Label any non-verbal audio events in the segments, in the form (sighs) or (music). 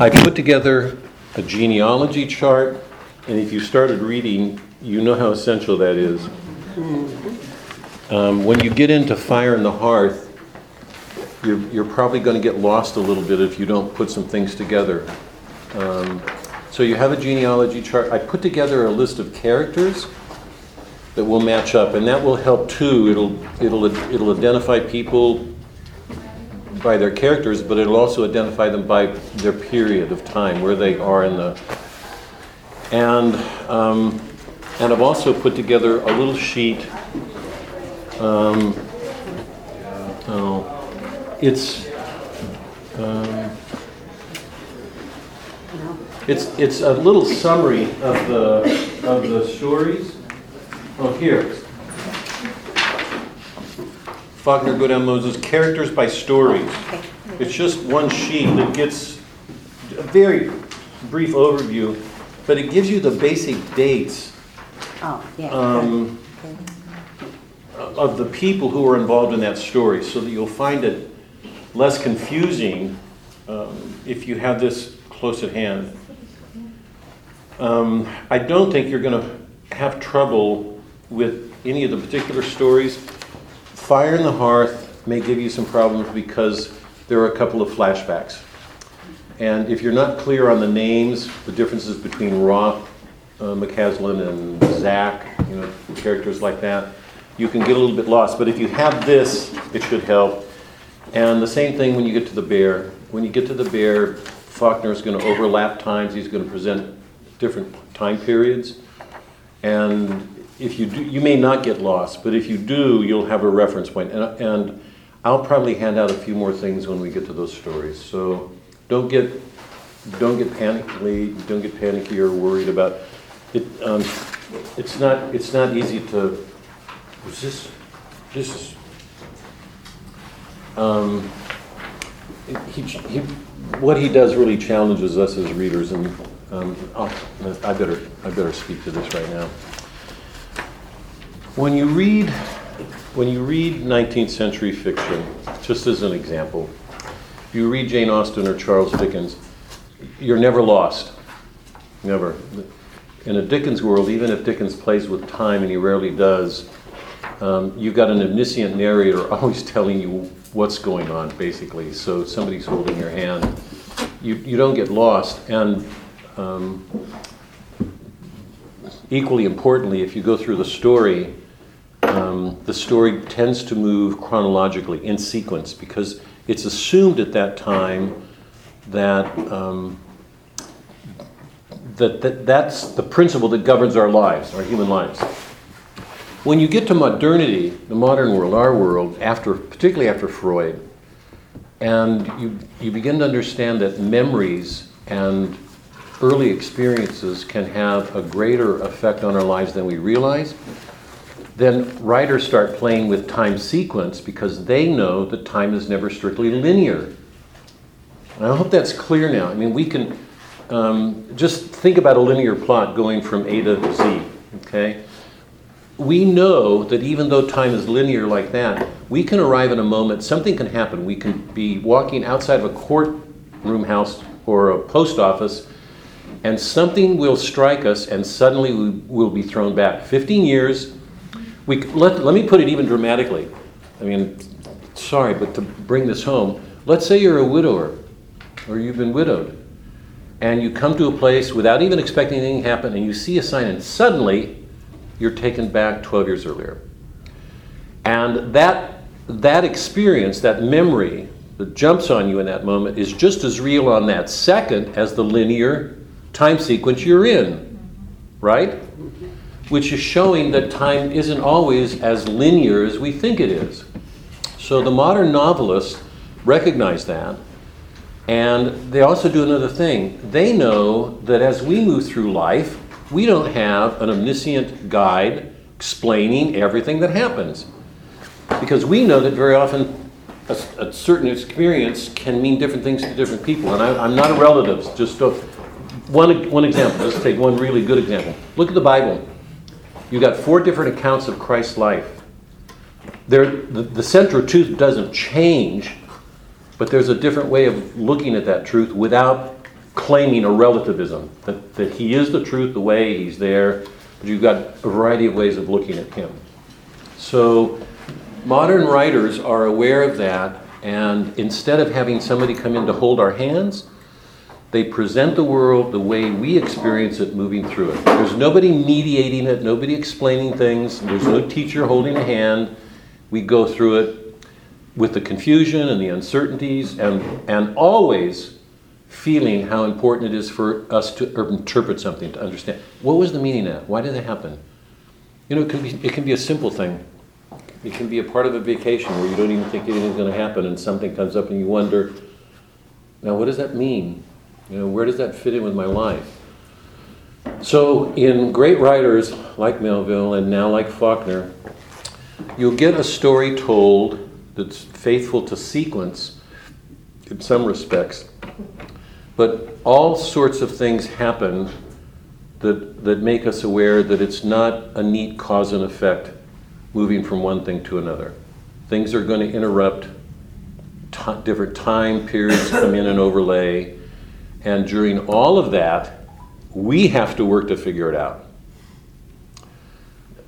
I put together a genealogy chart, and if you started reading, you know how essential that is. Um, when you get into Fire in the Hearth, you're, you're probably going to get lost a little bit if you don't put some things together. Um, so you have a genealogy chart. I put together a list of characters that will match up, and that will help too. It'll it'll it'll identify people by their characters, but it'll also identify them by their period of time, where they are in the. And um, and I've also put together a little sheet. Um, oh, it's. Um, it's, it's a little summary of the, of the stories. Oh, here. Faulkner Go Down Moses, characters by stories. It's just one sheet that gets a very brief overview, but it gives you the basic dates Oh, yeah. um, of the people who are involved in that story, so that you'll find it less confusing um, if you have this close at hand. Um, I don't think you're going to have trouble with any of the particular stories. Fire in the Hearth may give you some problems because there are a couple of flashbacks. And if you're not clear on the names, the differences between Roth, uh, McCaslin, and Zach, you know, characters like that, you can get a little bit lost. But if you have this, it should help. And the same thing when you get to the bear. When you get to the bear, Faulkner is going to overlap times. He's going to present different time periods. And if you do, you may not get lost, but if you do, you'll have a reference point. And, and I'll probably hand out a few more things when we get to those stories. So don't get don't get panicky. Don't get panicky or worried about it. Um, it's not it's not easy to. Was this this is. Um, he, he, what he does really challenges us as readers, and um, oh, I better I better speak to this right now. When you read when you read 19th century fiction, just as an example, if you read Jane Austen or Charles Dickens, you're never lost. Never. In a Dickens world, even if Dickens plays with time, and he rarely does, um, you've got an omniscient narrator (laughs) always telling you what's going on, basically. So somebody's holding your hand. You, you don't get lost. And um, equally importantly, if you go through the story, um, the story tends to move chronologically in sequence because it's assumed at that time that, um, that, that that's the principle that governs our lives, our human lives. When you get to modernity, the modern world, our world, after, particularly after Freud, and you, you begin to understand that memories and early experiences can have a greater effect on our lives than we realize, then writers start playing with time sequence because they know that time is never strictly linear. And I hope that's clear now. I mean, we can um, just think about a linear plot going from A to Z, okay? We know that even though time is linear like that, we can arrive in a moment, something can happen. We can be walking outside of a courtroom house or a post office, and something will strike us, and suddenly we will be thrown back. 15 years, we, let, let me put it even dramatically. I mean, sorry, but to bring this home, let's say you're a widower or you've been widowed, and you come to a place without even expecting anything to happen, and you see a sign, and suddenly you're taken back 12 years earlier. And that, that experience, that memory that jumps on you in that moment, is just as real on that second as the linear time sequence you're in, right? Which is showing that time isn't always as linear as we think it is. So the modern novelists recognize that. And they also do another thing. They know that as we move through life, we don't have an omniscient guide explaining everything that happens. Because we know that very often a, a certain experience can mean different things to different people. And I, am not a relative, just a, one, one example. Let's take one really good example. Look at the Bible. You've got four different accounts of Christ's life. There, the, the central truth doesn't change, but there's a different way of looking at that truth without claiming a relativism, that, that he is the truth, the way, he's there, but you've got a variety of ways of looking at him. So modern writers are aware of that, and instead of having somebody come in to hold our hands, they present the world the way we experience it moving through it. There's nobody mediating it, nobody explaining things, there's no teacher holding a hand. We go through it with the confusion and the uncertainties, and, and always feeling how important it is for us to interpret something, to understand. What was the meaning of that? Why did it happen? You know, it can be, it can be a simple thing. It can be a part of a vacation where you don't even think anything's going to happen, and something comes up, and you wonder, now what does that mean? You know, where does that fit in with my life? So, in great writers like Melville and now like Faulkner, you'll get a story told that's faithful to sequence in some respects, but all sorts of things happen that, that make us aware that it's not a neat cause and effect moving from one thing to another. Things are going to interrupt, t- different time periods come in and overlay, and during all of that, we have to work to figure it out.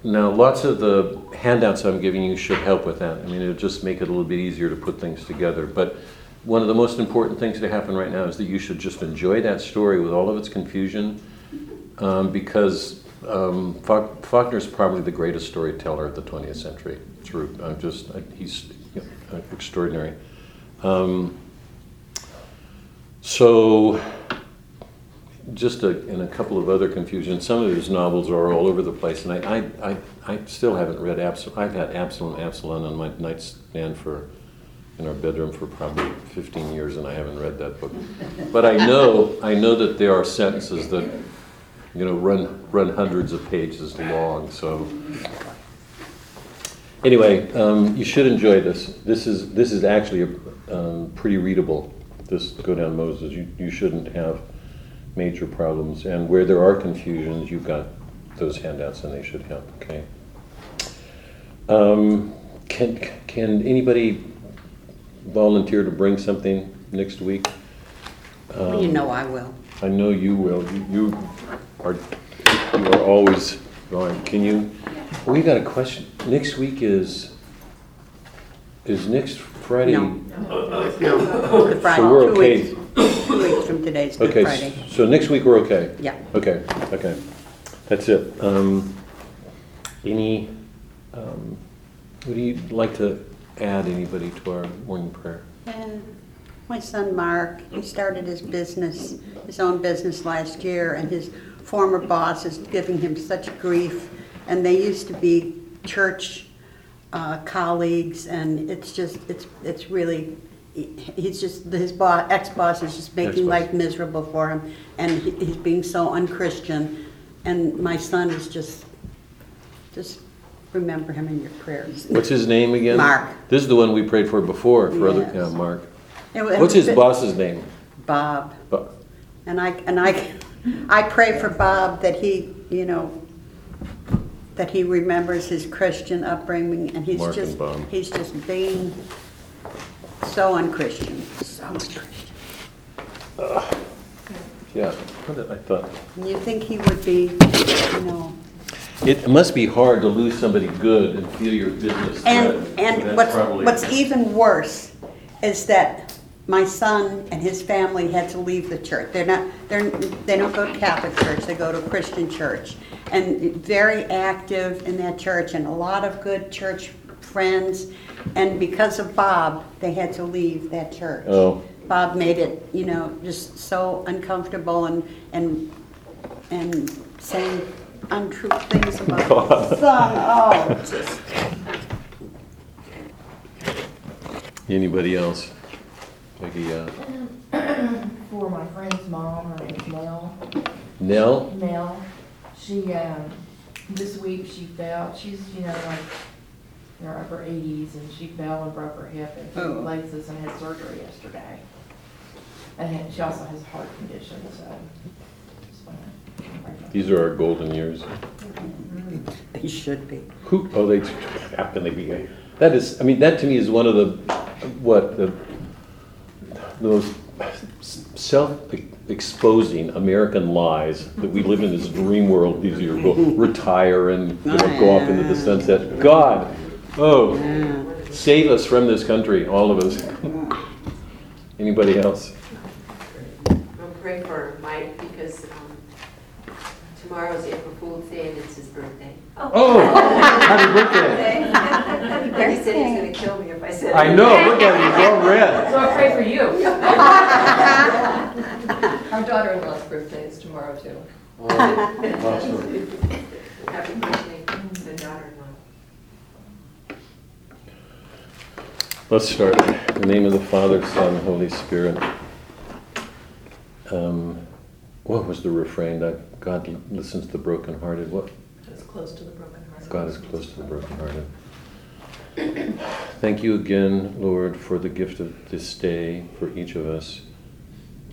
Now, lots of the handouts I'm giving you should help with that. I mean, it'll just make it a little bit easier to put things together. But one of the most important things to happen right now is that you should just enjoy that story with all of its confusion, um, because um, Faulk- Faulkner's probably the greatest storyteller of the 20th century. Through, I'm just, I- he's you know, extraordinary. Um, so, just a, and a couple of other confusions. Some of his novels are all over the place, and I, I, I, I still haven't read Absalom. I've had Absalom, Absalom on my nightstand for, in our bedroom for probably 15 years, and I haven't read that book. But I know, (laughs) I know that there are sentences that, you know, run run hundreds of pages long. So, anyway, um, you should enjoy this. This is this is actually a, um, pretty readable. This go down Moses. You you shouldn't have major problems. And where there are confusions, you've got those handouts, and they should help. Okay. Um, can can anybody volunteer to bring something next week? Well, You know I will. I know you will. You, you are you are always going. Can you? We got a question. Next week is is next Friday. No. No, Good Friday, So we're two okay. weeks, two weeks from today's Good Okay, Friday. s- so next week we're okay. Yeah. Okay. Okay. That's it. Um, any? Um, would you like to add anybody to our morning prayer? And My son Mark, he started his business, his own business last year, and his former boss is giving him such grief. And they used to be church uh, colleagues, and it's just, it's, it's really, he's just, his boss, ex-boss is just making Ex-boss. life miserable for him, and he- he's being so unchristian. And my son is just, just remember him in your prayers. What's his name again? Mark. This is the one we prayed for before. For other, Yes. yeah, Mark. It was- What's his boss's name? Bob. Bu- And I, and I, I pray for Bob that he, you know, that he remembers his Christian upbringing and he's Mark just, Bob. he's just being so unchristian, so unchristian. Yeah. What did I thought? And you think he would be, you know, It must be hard to lose somebody good and feel your business. and, and That's what's, probably- what's even worse is that my son and his family had to leave the church. They're not, they're, they don't go to Catholic church, they go to Christian church. And very active in that church and a lot of good church friends. And because of Bob, they had to leave that church. Oh. Bob made it, you know, just so uncomfortable and, and, and saying untrue things about (laughs) his son. Oh, just Anybody else? Peggy, uh, For my friend's mom, her name's Mel. Nell? Mel, she, um, this week she fell, she's, you know, like in her upper eighties, and she fell and broke her hip and Oh. two places and had surgery yesterday. And had- she also has a heart condition, so. just wanna pray for her. These are our golden years. They should be. Who, oh, they, how can they be? That is, I mean, that to me is one of the, what, the, the most self-exposing American lies that we live in this dream world. These you go (laughs) retire and you know, go off into the sunset. God, oh, save us from this country, all of us. (laughs) Anybody else? I'm praying for Mike because um, tomorrow is April Fool's Day and it's his birthday. Oh, (laughs) happy birthday! And he said he's gonna kill me if I said. I know. Look at him. He's all red. So I pray for you. (laughs) Our daughter-in-law's birthday is tomorrow, too. Awesome. (laughs) Happy birthday, the daughter-in-law. Let's start. In the name of the Father, Son, and Holy Spirit. Um, what was the refrain? That God listens to the brokenhearted. What? Close to the. God is close to the brokenhearted. Thank you again, Lord, for the gift of this day for each of us,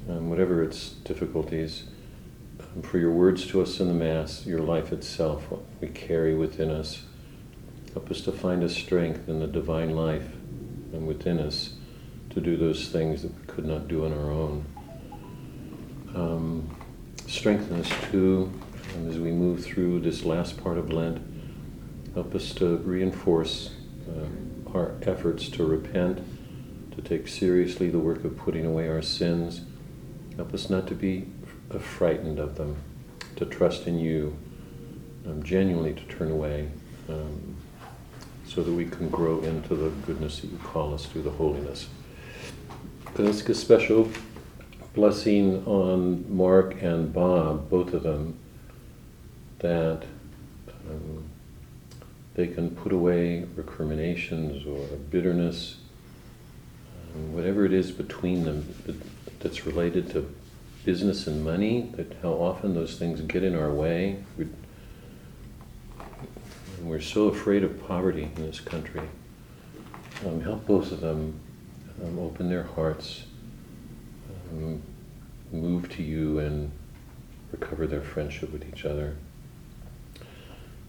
um, whatever its difficulties, um, for your words to us in the Mass, your life itself, what we carry within us. Help us to find a strength in the divine life and within us to do those things that we could not do on our own. Um, strengthen us too um, as we move through this last part of Lent. Help us to reinforce uh, our efforts to repent, to take seriously the work of putting away our sins. Help us not to be f- frightened of them, to trust in you, um, genuinely to turn away, um, so that we can grow into the goodness that you call us through the holiness. A special blessing on Mark and Bob, both of them, that um, they can put away recriminations or bitterness, um, whatever it is between them that's related to business and money, that how often those things get in our way. We, and we're so afraid of poverty in this country. Um, help both of them um, open their hearts, um, move to you, and recover their friendship with each other.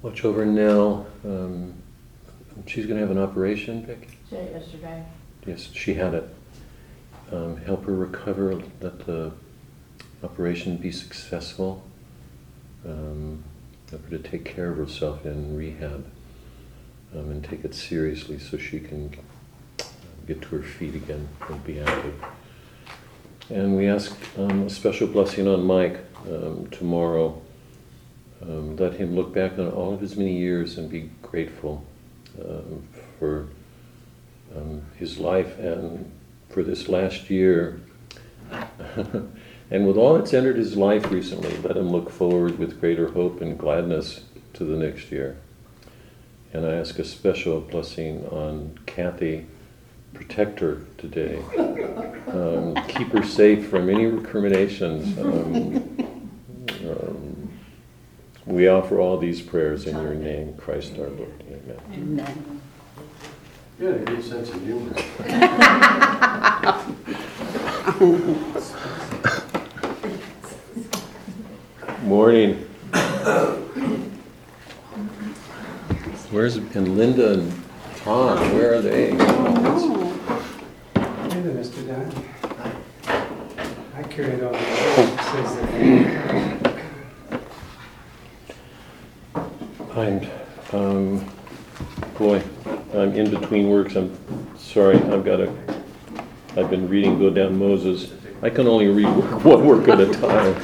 Watch over Nell. Um, she's going to have an operation, Vic. She had it yesterday. Yes, she had it. Um, help her recover. Let the operation be successful. Um, help her to take care of herself in rehab um, and take it seriously so she can get to her feet again and be active. And we ask um, a special blessing on Mike um, tomorrow. Um, let him look back on all of his many years and be grateful um, for um, his life and for this last year. (laughs) and with all that's entered his life recently, let him look forward with greater hope and gladness to the next year. And I ask a special blessing on Kathy. Protect her today. Um, keep her safe from any recriminations. We offer all these prayers in your name, Christ our Lord. Amen. Amen. You had a good sense of humor. Morning. Where's, and Linda and Tom, where are they? Oh, Hello, Mr. Dunn. I carried all the says that I'm, um, boy, I'm in between works, I'm sorry, I've got to, I've been reading Go Down Moses. I can only read (laughs) one work at a time.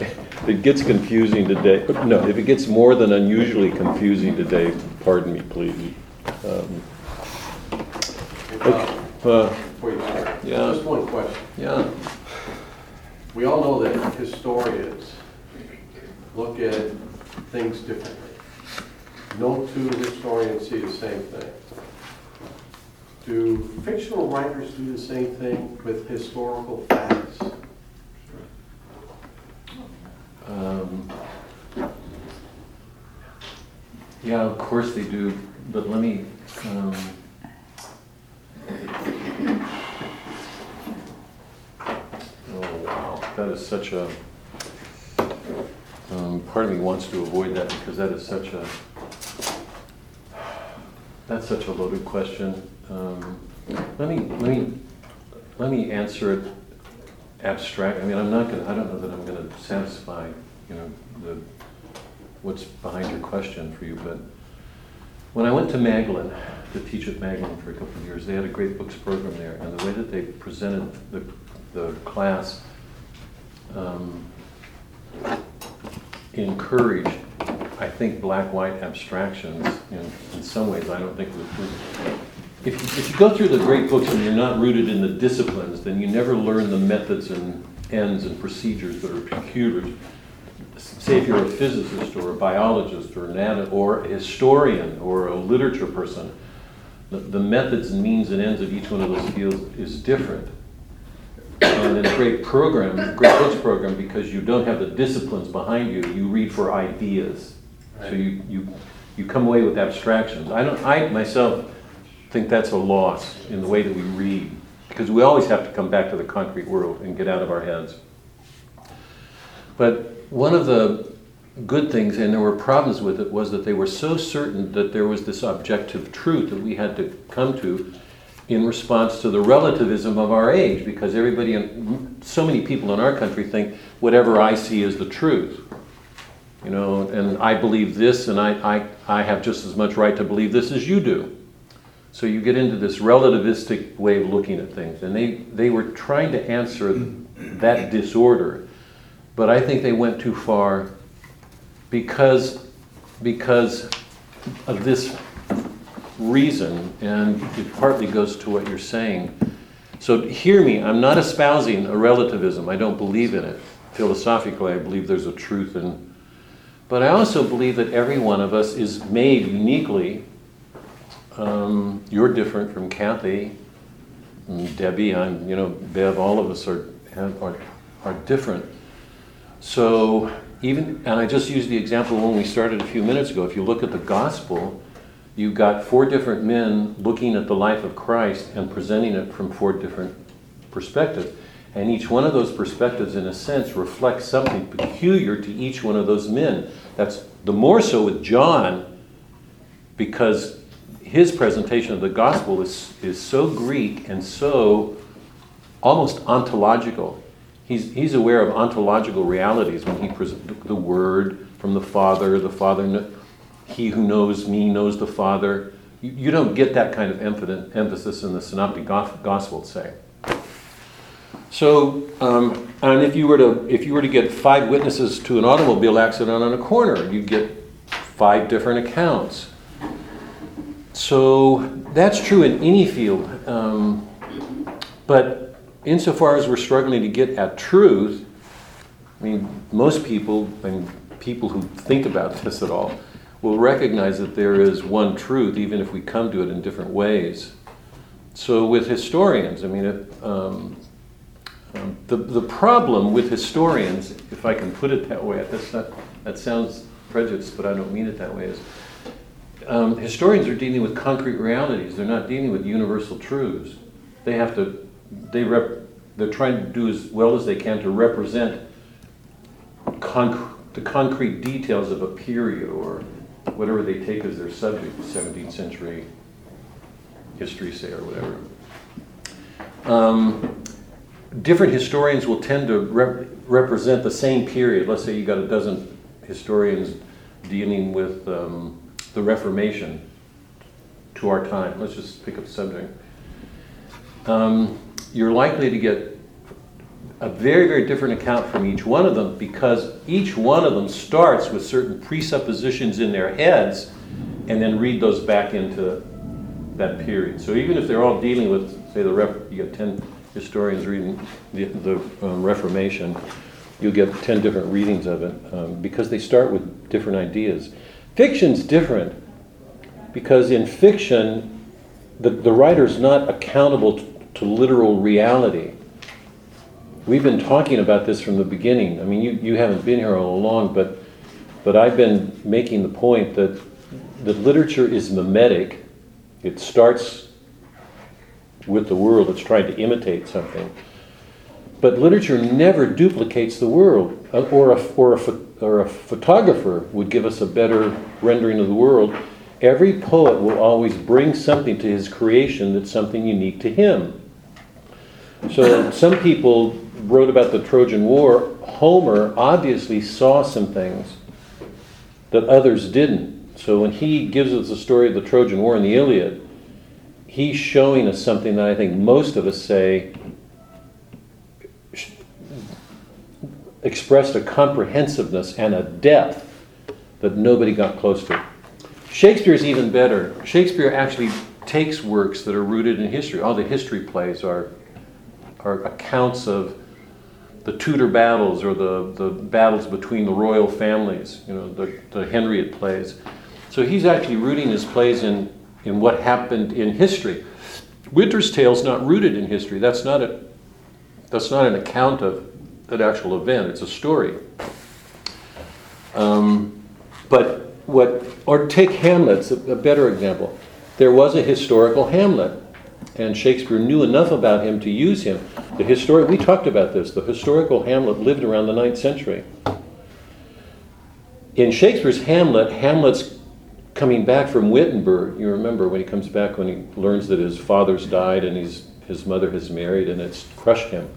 If it gets confusing today, no, if it gets more than unusually confusing today, pardon me, please. Um, Okay, uh, Before you start, Yeah. just one question. yeah, We all know that historians look at things differently. No two historians see the same thing. Do fictional writers do the same thing with historical facts? Um, Yeah, of course they do, but let me, um, oh, wow, that is such a, um, part of me wants to avoid that because that is such a, that's such a loaded question. Um, Let me, let me, let me answer it abstract, I mean, I'm not gonna, I don't know that I'm gonna satisfy, you know, the, what's behind your question for you, but when I went to Magdalen, to teach at Magdalen for a couple of years, they had a great books program there, and the way that they presented the, the class um, encouraged, I think, black-white abstractions in, in some ways, I don't think would, if, you- if you go through the great books and you're not rooted in the disciplines, then you never learn the methods and ends and procedures that are peculiar. Say if you're a physicist or a biologist or an or a historian or a literature person, the, the methods and means and ends of each one of those fields is different. Uh, and in a great program, great books program, because you don't have the disciplines behind you, you read for ideas. So you, you, you come away with abstractions. I don't, I myself think that's a loss in the way that we read, because we always have to come back to the concrete world and get out of our heads. But one of the good things, and there were problems with it, was that they were so certain that there was this objective truth that we had to come to in response to the relativism of our age, because everybody, in, so many people in our country think whatever I see is the truth. You know, and I believe this, and I, I, I have just as much right to believe this as you do. So you get into this relativistic way of looking at things, and they, they were trying to answer that disorder, but I think they went too far because, because of this reason, and it partly goes to what you're saying. So hear me, I'm not espousing a relativism, I don't believe in it. Philosophically, I believe there's a truth in. But I also believe that every one of us is made uniquely. Um, you're different from Kathy, and Debbie, I'm, you know, Bev, all of us are, are, are different. So even, and I just used the example when we started a few minutes ago, if you look at the gospel, you've got four different men looking at the life of Christ and presenting it from four different perspectives. And each one of those perspectives, in a sense, reflects something peculiar to each one of those men. That's the more so with John, because his presentation of the gospel is, is so Greek and so almost ontological. He's, he's aware of ontological realities when he presents the word from the Father, the Father, he who knows me knows the Father. You, you don't get that kind of emphasis in the Synoptic Gos- Gospel, say. So, um, and if you were to if you were to get five witnesses to an automobile accident on a corner, you'd get five different accounts. So that's true in any field. Um, but insofar as we're struggling to get at truth, I mean, most people and people who think about this at all will recognize that there is one truth, even if we come to it in different ways. So with historians, I mean, it, um, um, the, the problem with historians, if I can put it that way, that's not, that sounds prejudiced, but I don't mean it that way, is um, historians are dealing with concrete realities. They're not dealing with universal truths. They have to, they rep, they're trying to do as well as they can to represent conc- the concrete details of a period or whatever they take as their subject, 17th century history, say, or whatever. Um, different historians will tend to rep- represent the same period. Let's say you got a dozen historians dealing with um, the Reformation to our time. Let's just pick up the subject. Um, you're likely to get a very, very different account from each one of them because each one of them starts with certain presuppositions in their heads and then read those back into that period. So even if they're all dealing with, say, the ref, you get 10 historians reading the, the um, Reformation, you'll get 10 different readings of it um, because they start with different ideas. Fiction's different because in fiction, the, the writer's not accountable to literal reality. We've been talking about this from the beginning. I mean, you, you haven't been here all along, but, but I've been making the point that, that literature is mimetic. It starts with the world, it's trying to imitate something. But literature never duplicates the world, Uh, or a, or, a, or a photographer would give us a better rendering of the world. Every poet will always bring something to his creation that's something unique to him. So some people wrote about the Trojan War, Homer obviously saw some things that others didn't. So when he gives us the story of the Trojan War in the Iliad, he's showing us something that I think most of us say expressed a comprehensiveness and a depth that nobody got close to. Shakespeare's even better. Shakespeare actually takes works that are rooted in history. All the history plays are, are accounts of the Tudor battles or the, the battles between the royal families, you know, the, the Henriad plays. So he's actually rooting his plays in, in what happened in history. Winter's Tale's not rooted in history. That's not, a, that's not an account of an actual event, it's a story. Um, but what, or take Hamlet's a, a better example. There was a historical Hamlet, and Shakespeare knew enough about him to use him. The historic, we talked about this. The historical Hamlet lived around the 9th century. In Shakespeare's Hamlet, Hamlet's coming back from Wittenberg. You remember when he comes back when he learns that his father's died and he's, his mother has married, and it's crushed him.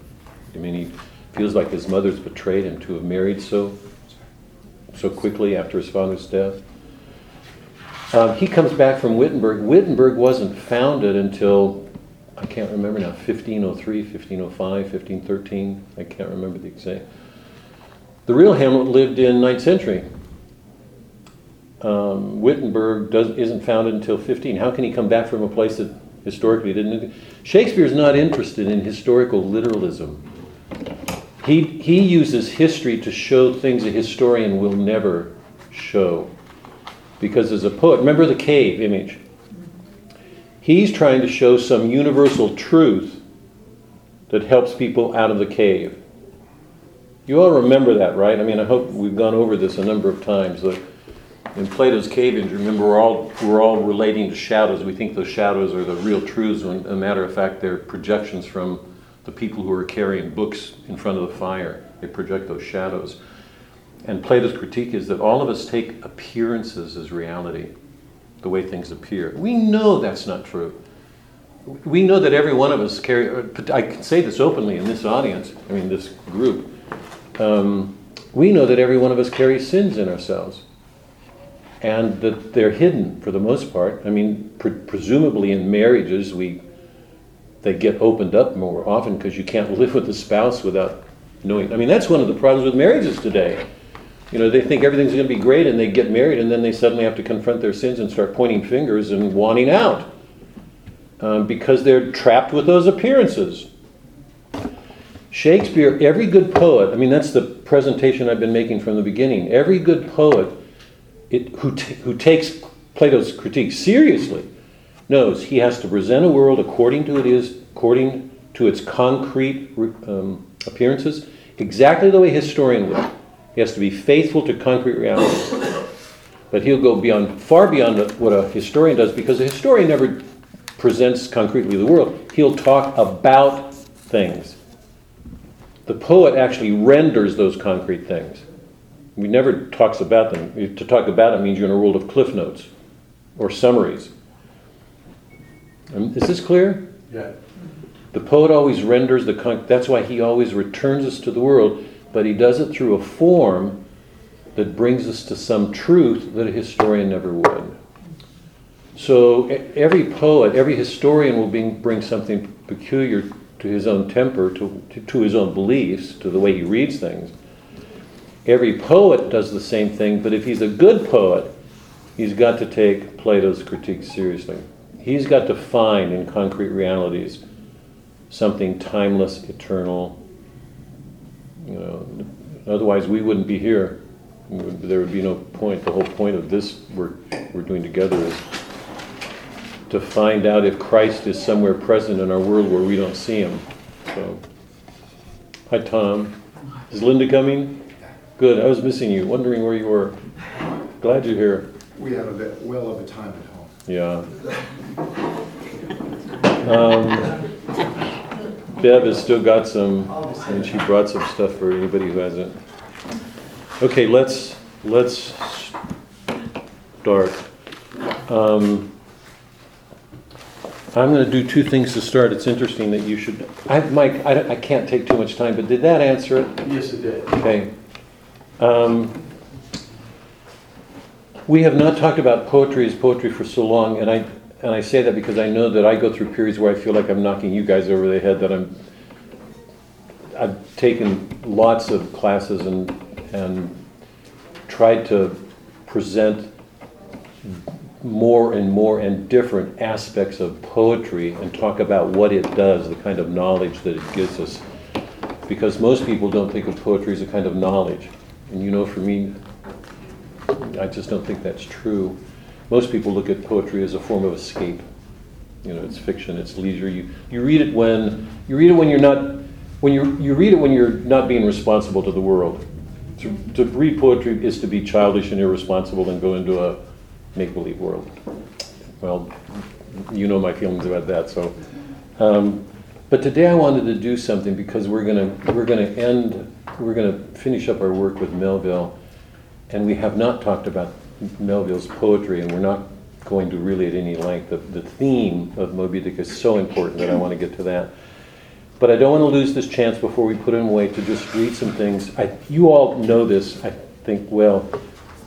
I mean, he feels like his mother's betrayed him to have married so so quickly after his father's death. Um, he comes back from Wittenberg. Wittenberg wasn't founded until, I can't remember now, 1503, 1505, 1513. I can't remember the exact. The real Hamlet lived in 9th century. Um, Wittenberg does, isn't founded until 15. How can he come back from a place that historically didn't? Shakespeare's not interested in historical literalism. He, he uses history to show things a historian will never show. Because as a poet, remember the cave image? He's trying to show some universal truth that helps people out of the cave. You all remember that, right? I mean, I hope we've gone over this a number of times. In Plato's cave image, remember, we're all, we're all relating to shadows. We think those shadows are the real truths, when, a matter of fact, they're projections from the people who are carrying books in front of the fire. They project those shadows. And Plato's critique is that all of us take appearances as reality, the way things appear. We know that's not true. We know that every one of us carry, I can say this openly in this audience, I mean, this group. Um, we know that every one of us carries sins in ourselves. And that they're hidden for the most part. I mean, pre- presumably in marriages, we they get opened up more often because you can't (laughs) live with a spouse without knowing. I mean, that's one of the problems with marriages today. You know, they think everything's going to be great and they get married and then they suddenly have to confront their sins and start pointing fingers and wanting out um, because they're trapped with those appearances. Shakespeare, every good poet, I mean, that's the presentation I've been making from the beginning. Every good poet it, who, t- who takes Plato's critique seriously knows he has to present a world according to it is, according to its concrete um, appearances, exactly the way historian would. He has to be faithful to concrete reality. But he'll go beyond, far beyond what a historian does, because a historian never presents concretely the world. He'll talk about things. The poet actually renders those concrete things. He never talks about them. To talk about it means you're in a world of cliff notes or summaries. Um, is this clear? Yeah. The poet always renders the con- that's why he always returns us to the world, but he does it through a form that brings us to some truth that a historian never would. So every poet, every historian will bring, something peculiar to his own temper, to, to his own beliefs, to the way he reads things. Every poet does the same thing, but if he's a good poet, he's got to take Plato's critique seriously. He's got to find in concrete realities something timeless, eternal. You know, otherwise we wouldn't be here. There would be no point. The whole point of this work we're doing together is to find out if Christ is somewhere present in our world where we don't see him. So, hi Tom. Is Linda coming? Good. I was missing you, wondering where you were. Glad you're here. We have a bit, well of a time at home. Yeah. Um, Bev has still got some, and she brought some stuff for anybody who hasn't. Okay, let's, let's start. Um, I'm going to do two things to start. It's interesting that you should, I, Mike, I, I can't take too much time, but did that answer it? Yes, it did. Okay. Um, We have not talked about poetry as poetry for so long, and I, and I say that because I know that I go through periods where I feel like I'm knocking you guys over the head, that I'm, I've taken lots of classes and, and tried to present more and more and different aspects of poetry and talk about what it does, the kind of knowledge that it gives us. Because most people don't think of poetry as a kind of knowledge. And you know, for me, I just don't think that's true. Most people look at poetry as a form of escape. You know, it's fiction, it's leisure. You, you read it when you read it when you're not when you you read it when you're not being responsible to the world. To, to read poetry is to be childish and irresponsible and go into a make-believe world. Well, you know my feelings about that. So, um, but today I wanted to do something because we're gonna we're gonna end we're gonna finish up our work with Melville, and we have not talked about Melville's poetry, and we're not going to really at any length. The, the theme of Moby Dick is so important that I want to get to that. But I don't want to lose this chance before we put him away to just read some things. I, you all know this, I think, well,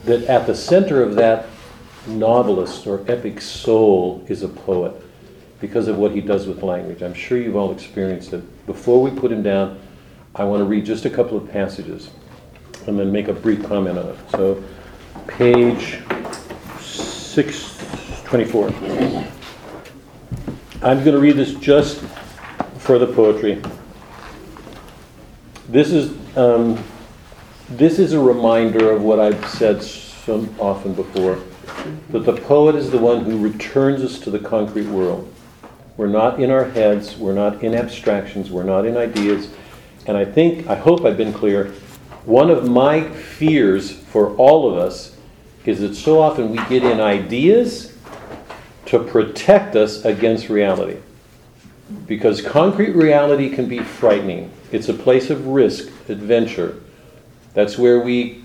that at the center of that novelist or epic soul is a poet because of what he does with language. I'm sure you've all experienced it. Before we put him down, I want to read just a couple of passages and then make a brief comment on it. So, page 624. I'm going to read this just for the poetry. This is um, this is a reminder of what I've said so often before that the poet is the one who returns us to the concrete world. We're not in our heads, we're not in abstractions, we're not in ideas. And I think, I hope I've been clear. One of my fears for all of us is that so often we get in ideas to protect us against reality. Because concrete reality can be frightening. It's a place of risk, adventure. That's where we,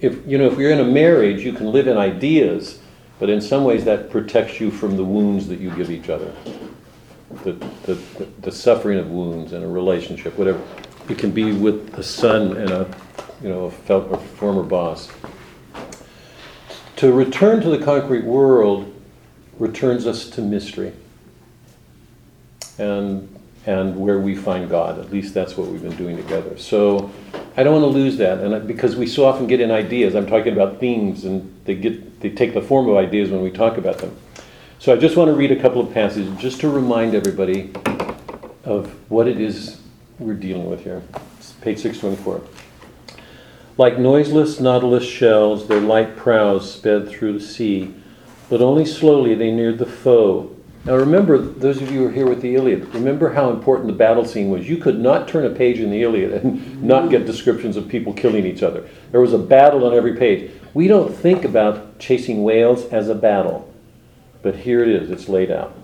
if you know, if you're in a marriage, you can live in ideas, but in some ways that protects you from the wounds that you give each other. The, the, the suffering of wounds in a relationship, whatever. It can be with a son and a, you know, a, fel- a former boss. To return to the concrete world returns us to mystery and and where we find God. At least that's what we've been doing together. So I don't want to lose that, and because we so often get in ideas. I'm talking about themes, and they get they take the form of ideas when we talk about them. So I just want to read a couple of passages just to remind everybody of what it is we're dealing with here. It's page 624. Like noiseless nautilus shells, their light prows sped through the sea, but only slowly they neared the foe. Now remember, those of you who are here with the Iliad, remember how important the battle scene was. You could not turn a page in the Iliad and (laughs) not get descriptions of people killing each other. There was a battle on every page. We don't think about chasing whales as a battle, but here it is, it's laid out.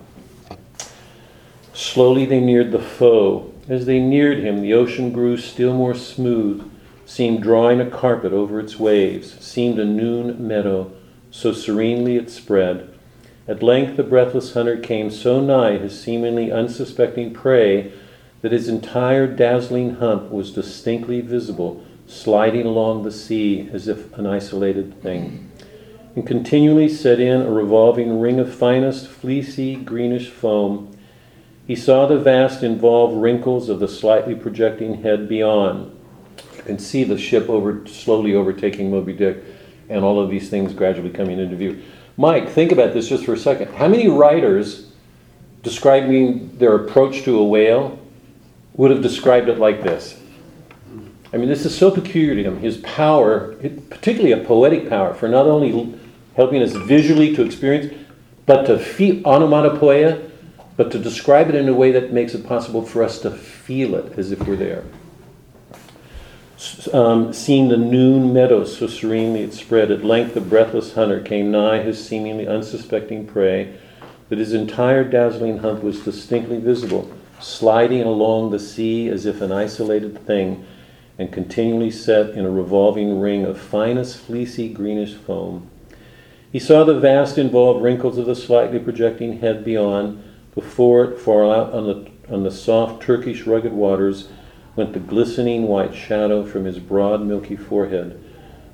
Slowly they neared the foe. As they neared him, the ocean grew still more smooth, seemed drawing a carpet over its waves, seemed a noon meadow, so serenely it spread. At length the breathless hunter came so nigh his seemingly unsuspecting prey that his entire dazzling hump was distinctly visible, sliding along the sea as if an isolated thing. And continually set in a revolving ring of finest, fleecy, greenish foam. He saw the vast involved wrinkles of the slightly projecting head beyond. Can see the ship over slowly overtaking Moby Dick, and all of these things gradually coming into view. Mike, think about this just for a second. How many writers describing their approach to a whale would have described it like this? I mean, this is so peculiar to him. His power, particularly a poetic power, for not only helping us visually to experience, but to feel onomatopoeia, but to describe it in a way that makes it possible for us to feel it as if we're there. Um, seeing the noon meadows so serenely it spread, at length the breathless hunter came nigh his seemingly unsuspecting prey, that his entire dazzling hump was distinctly visible, sliding along the sea as if an isolated thing, and continually set in a revolving ring of finest fleecy greenish foam. He saw the vast involved wrinkles of the slightly projecting head beyond, Before it, far out on the, on the soft Turkish rugged waters, went the glistening white shadow from his broad milky forehead,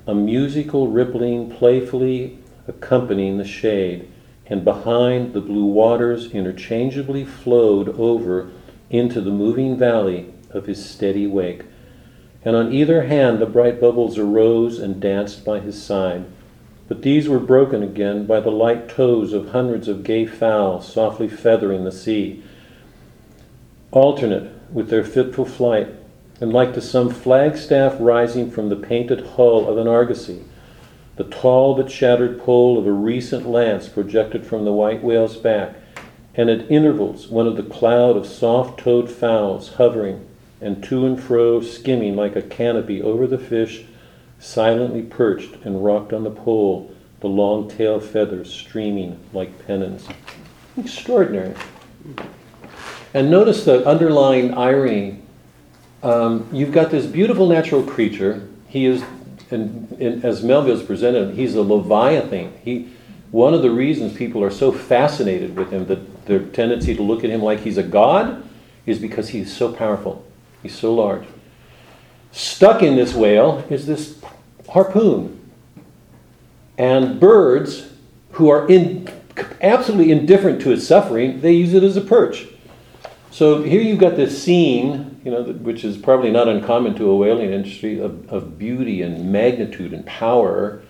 a musical rippling playfully accompanying the shade, and behind the blue waters interchangeably flowed over into the moving valley of his steady wake. And on either hand the bright bubbles arose and danced by his side. But these were broken again by the light toes of hundreds of gay fowl softly feathering the sea, alternate with their fitful flight, and like to some flagstaff rising from the painted hull of an argosy, the tall but shattered pole of a recent lance projected from the white whale's back, and at intervals one of the cloud of soft-toed fowls hovering and to and fro skimming like a canopy over the fish, silently perched and rocked on the pole, the long tail feathers streaming like pennons. Extraordinary. And notice the underlying irony. Um, you've got this beautiful natural creature. He is, and, and as Melville's presented, he's a leviathan. He, one of the reasons people are so fascinated with him, that their tendency to look at him like he's a god, is because he's so powerful. He's so large. Stuck in this whale is this harpoon. And birds who are in, absolutely indifferent to his suffering, they use it as a perch. So here you've got this scene, you know, which is probably not uncommon to a whaling industry, of, of beauty and magnitude and power,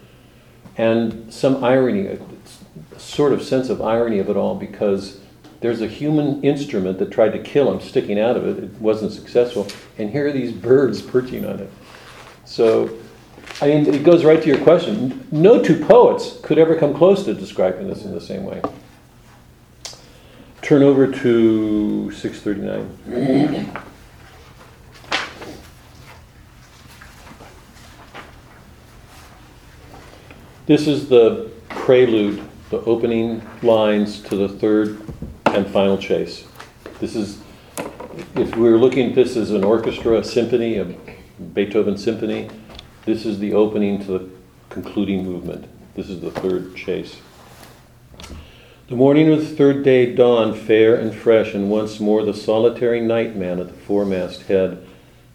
and some irony, a sort of sense of irony of it all, because there's a human instrument that tried to kill him sticking out of it. It wasn't successful. And here are these birds perching on it. So, I mean, it goes right to your question. No two poets could ever come close to describing this in the same way. Turn over to 639. This is the prelude, the opening lines to the third and final chase. This is, if we were looking at this as an orchestra, a symphony, a Beethoven symphony, this is the opening to the concluding movement. This is the third chase. The morning of the third day dawned fair and fresh, and once more the solitary nightman at the foremast head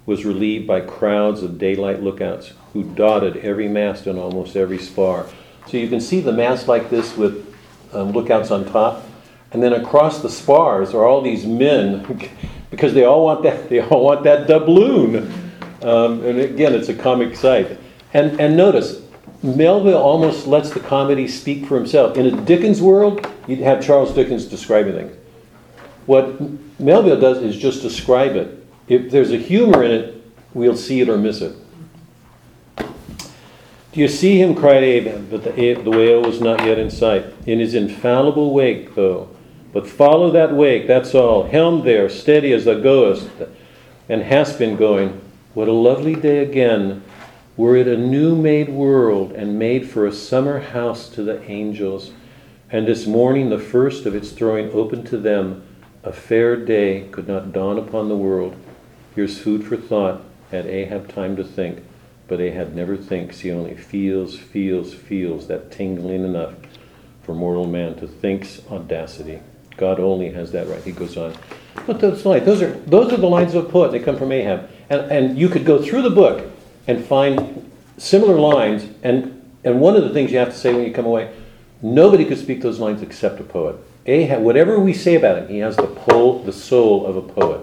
was relieved by crowds of daylight lookouts who dotted every mast and almost every spar. So you can see the mast like this with um, lookouts on top, and then across the spars are all these men (laughs) because they all want that they all want that doubloon. Um, and again, it's a comic sight. And and notice Melville almost lets the comedy speak for himself. In a Dickens world, you'd have Charles Dickens describing things. What Melville does is just describe it. If there's a humor in it, we'll see it or miss it. Do you see him? cried Ahab, but the, the whale was not yet in sight. In his infallible wake, though. But follow that wake, that's all. Helm there, steady as thou goest, and hast been going. What a lovely day again were it a new made world and made for a summer house to the angels, and this morning the first of its throwing open to them, a fair day could not dawn upon the world. Here's food for thought, had Ahab time to think, but Ahab never thinks, he only feels, feels, feels that tingling enough for mortal man to think's audacity. God only has that right. He goes on. But those lines, those are those are the lines of a poet. They come from Ahab, and and you could go through the book and find similar lines. And, and one of the things you have to say when you come away, nobody could speak those lines except a poet. Ahab, whatever we say about him, he has the, pull, the soul of a poet.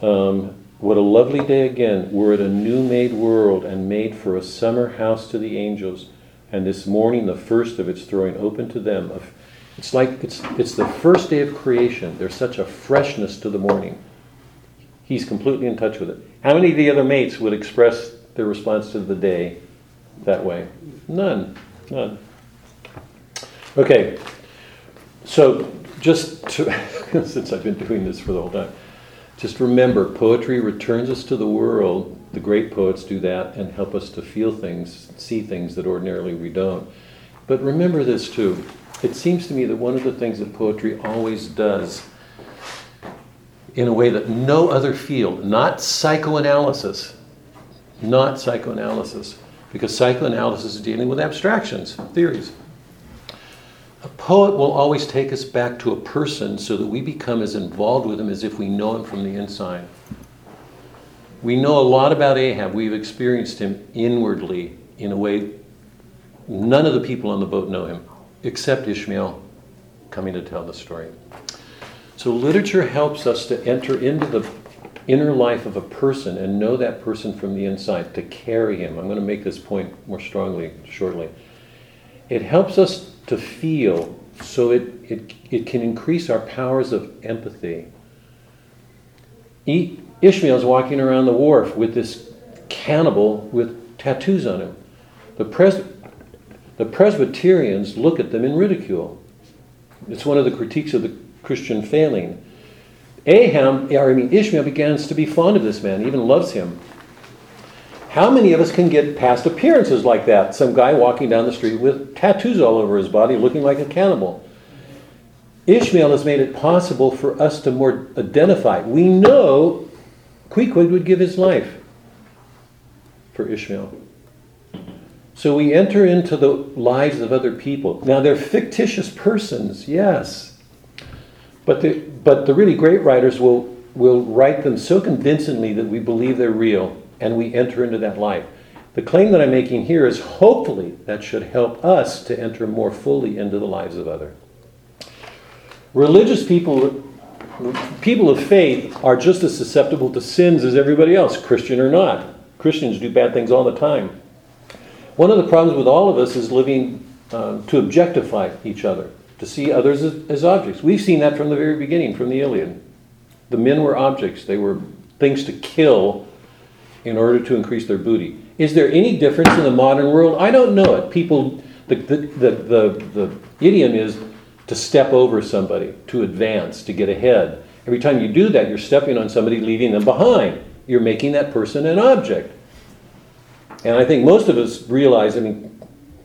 Um, what a lovely day again, were it a new made world and made for a summer house to the angels, and this morning the first of its throwing open to them. It's like it's, it's the first day of creation. There's such a freshness to the morning. He's completely in touch with it. How many of the other mates would express their response to the day that way? None. None. Okay. So, just to, (laughs) since I've been doing this for the whole time, just remember poetry returns us to the world. The great poets do that and help us to feel things, see things that ordinarily we don't. But remember this too. It seems to me that one of the things that poetry always does in a way that no other field, not psychoanalysis, not psychoanalysis, because psychoanalysis is dealing with abstractions, theories. A poet will always take us back to a person so that we become as involved with him as if we know him from the inside. We know a lot about Ahab. We've experienced him inwardly in a way none of the people on the boat know him, except Ishmael coming to tell the story. So, literature helps us to enter into the inner life of a person and know that person from the inside, to carry him. I'm going to make this point more strongly shortly. It helps us to feel so it, it, it can increase our powers of empathy. E- Ishmael's walking around the wharf with this cannibal with tattoos on him. The, pres- the Presbyterians look at them in ridicule. It's one of the critiques of the Christian failing. Ahab, or I mean Ishmael begins to be fond of this man, even loves him. How many of us can get past appearances like that? Some guy walking down the street with tattoos all over his body, looking like a cannibal. Ishmael has made it possible for us to more identify. We know Queequeg would give his life for Ishmael. So we enter into the lives of other people. Now they're fictitious persons, yes. But the, but the really great writers will, will write them so convincingly that we believe they're real and we enter into that life. The claim that I'm making here is hopefully that should help us to enter more fully into the lives of others. Religious people, people of faith, are just as susceptible to sins as everybody else, Christian or not. Christians do bad things all the time. One of the problems with all of us is living um, to objectify each other, to see others as, as objects. We've seen that from the very beginning, from the Iliad. The men were objects, they were things to kill in order to increase their booty. Is there any difference in the modern world? I don't know it. People, the, the, the, the, the idiom is to step over somebody, to advance, to get ahead. Every time you do that, you're stepping on somebody, leaving them behind. You're making that person an object. And I think most of us realize, I mean,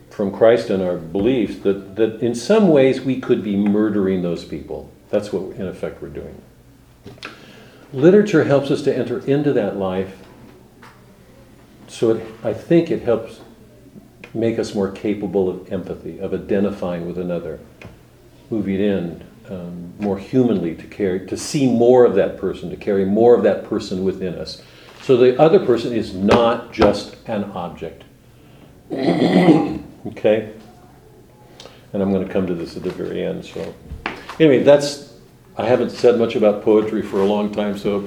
from Christ and our beliefs, that, that in some ways we could be murdering those people. That's what, in effect, we're doing. Literature helps us to enter into that life, so it, I think it helps make us more capable of empathy, of identifying with another, moving in um, more humanly to carry, to see more of that person, to carry more of that person within us. So the other person is not just an object. (coughs) okay? And I'm going to come to this at the very end. So, anyway, that's. I haven't said much about poetry for a long time, so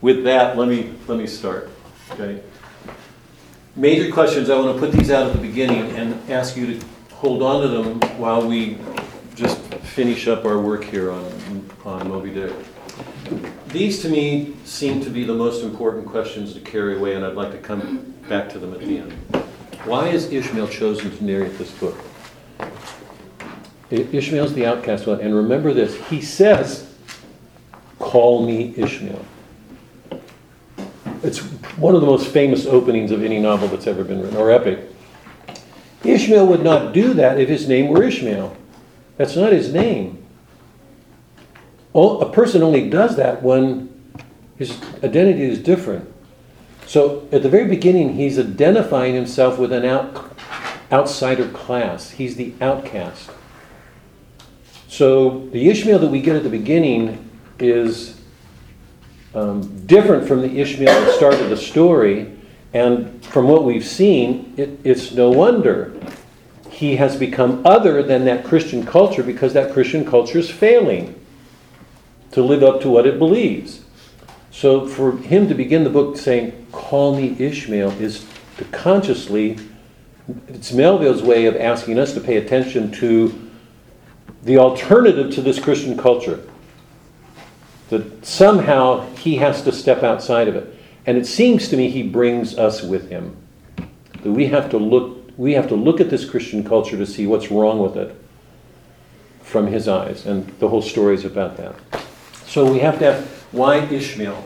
with that, let me let me start. Okay. Major questions. I want to put these out at the beginning and ask you to hold on to them while we just finish up our work here on on Moby Dick. These to me seem to be the most important questions to carry away, and I'd like to come back to them at the end. Why is Ishmael chosen to narrate this book? Ishmael's the outcast one, and remember this he says, Call me Ishmael. It's one of the most famous openings of any novel that's ever been written, or epic. Ishmael would not do that if his name were Ishmael. That's not his name. A person only does that when his identity is different. So at the very beginning, he's identifying himself with an out, outsider class. He's the outcast. So the Ishmael that we get at the beginning is um, different from the Ishmael that started the story. And from what we've seen, it, it's no wonder he has become other than that Christian culture because that Christian culture is failing to live up to what it believes. So for him to begin the book saying, Call me Ishmael, is to consciously, it's Melville's way of asking us to pay attention to the alternative to this Christian culture. That somehow he has to step outside of it. And it seems to me he brings us with him. That we have to look we have to look at this Christian culture to see what's wrong with it from his eyes. And the whole story is about that. So we have to have why Ishmael?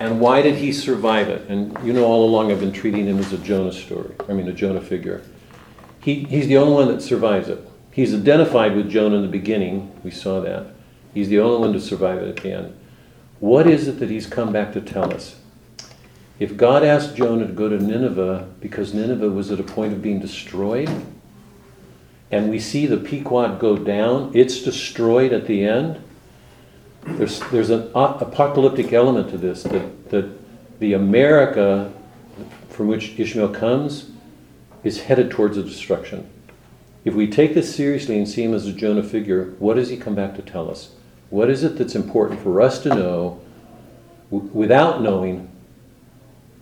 And why did he survive it? And you know, all along I've been treating him as a Jonah story. I mean, a Jonah figure. He, he's the only one that survives it. He's identified with Jonah in the beginning. We saw that. He's the only one to survive it at the end. What is it that he's come back to tell us? If God asked Jonah to go to Nineveh because Nineveh was at a point of being destroyed, and we see the Pequod go down, it's destroyed at the end. There's, there's an apocalyptic element to this that, that the America from which Ishmael comes is headed towards a destruction. If we take this seriously and see him as a Jonah figure, what does he come back to tell us? What is it that's important for us to know w- without knowing?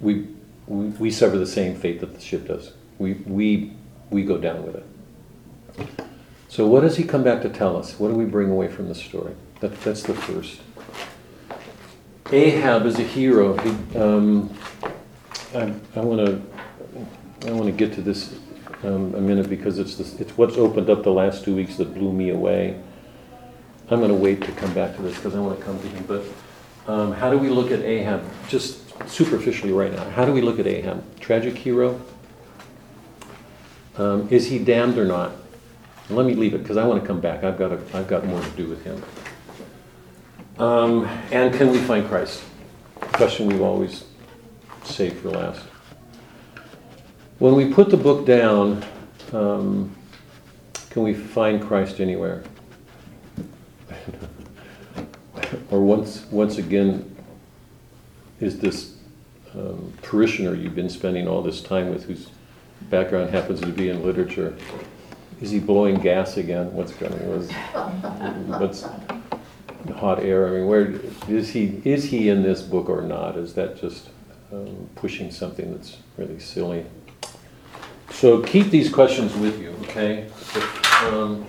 We, we, we suffer the same fate that the ship does. We, we, we go down with it. So, what does he come back to tell us? What do we bring away from the story? That, that's the first. Ahab is a hero. He, um, I, I want to I want to get to this um, a minute because it's the, it's what's opened up the last two weeks that blew me away. I'm going to wait to come back to this because I want to come to him. But um, how do we look at Ahab? Just superficially right now. How do we look at Ahab? Tragic hero. Um, is he damned or not? Let me leave it because I want to come back. I've got a, I've got more to do with him. Um, and can we find Christ? Question we've always saved for last. When we put the book down, um, can we find Christ anywhere? Or once, once again, is this um, parishioner you've been spending all this time with, whose background happens to be in literature, is he blowing gas again? What's going on? What's hot air? I mean, where is he? Is he in this book or not? Is that just um, pushing something that's really silly? So keep these questions with you, okay? Um,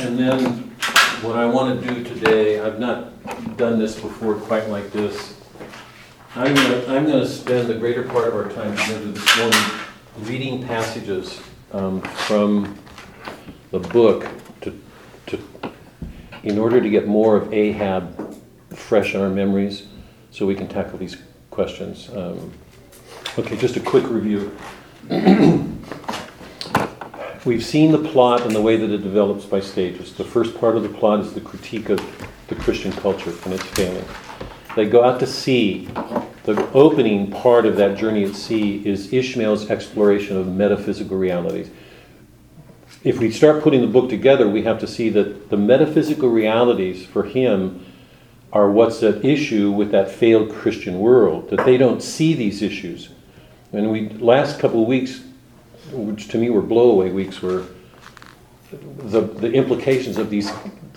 and then what I want to do today, I've not done this before quite like this. I'm gonna, I'm gonna spend the greater part of our time together this morning reading passages um, from the book to, to, in order to get more of Ahab fresh in our memories, so we can tackle these questions. Um, okay, just a quick review. (clears throat) We've seen the plot and the way that it develops by stages. The first part of the plot is the critique of the Christian culture and its failing. They go out to sea. The opening part of that journey at sea is Ishmael's exploration of metaphysical realities. If we start putting the book together, we have to see that the metaphysical realities for him are what's at issue with that failed Christian world, that they don't see these issues. And we last couple of weeks, which to me were blowaway weeks, were the, the implications of these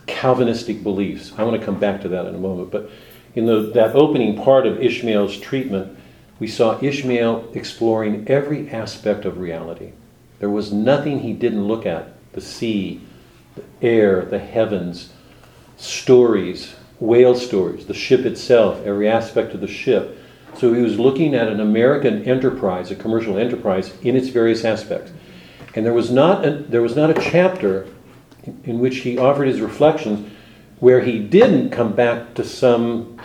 Calvinistic beliefs. I want to come back to that in a moment. But in the, that opening part of Ishmael's treatment, we saw Ishmael exploring every aspect of reality. There was nothing he didn't look at the sea, the air, the heavens, stories, whale stories, the ship itself, every aspect of the ship. So he was looking at an American enterprise, a commercial enterprise, in its various aspects. And there was not a, there was not a chapter in, which he offered his reflections where he didn't come back to some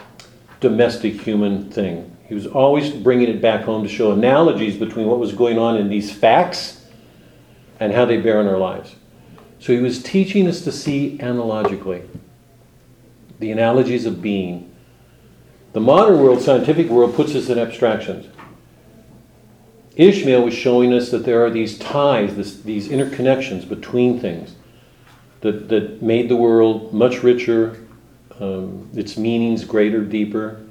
domestic human thing. He was always bringing it back home to show analogies between what was going on in these facts and how they bear on our lives. So he was teaching us to see analogically the analogies of being. The modern world, scientific world, puts us in abstractions. Ishmael was showing us that there are these ties, this, these interconnections between things that, that made the world much richer, um, its meanings greater, deeper,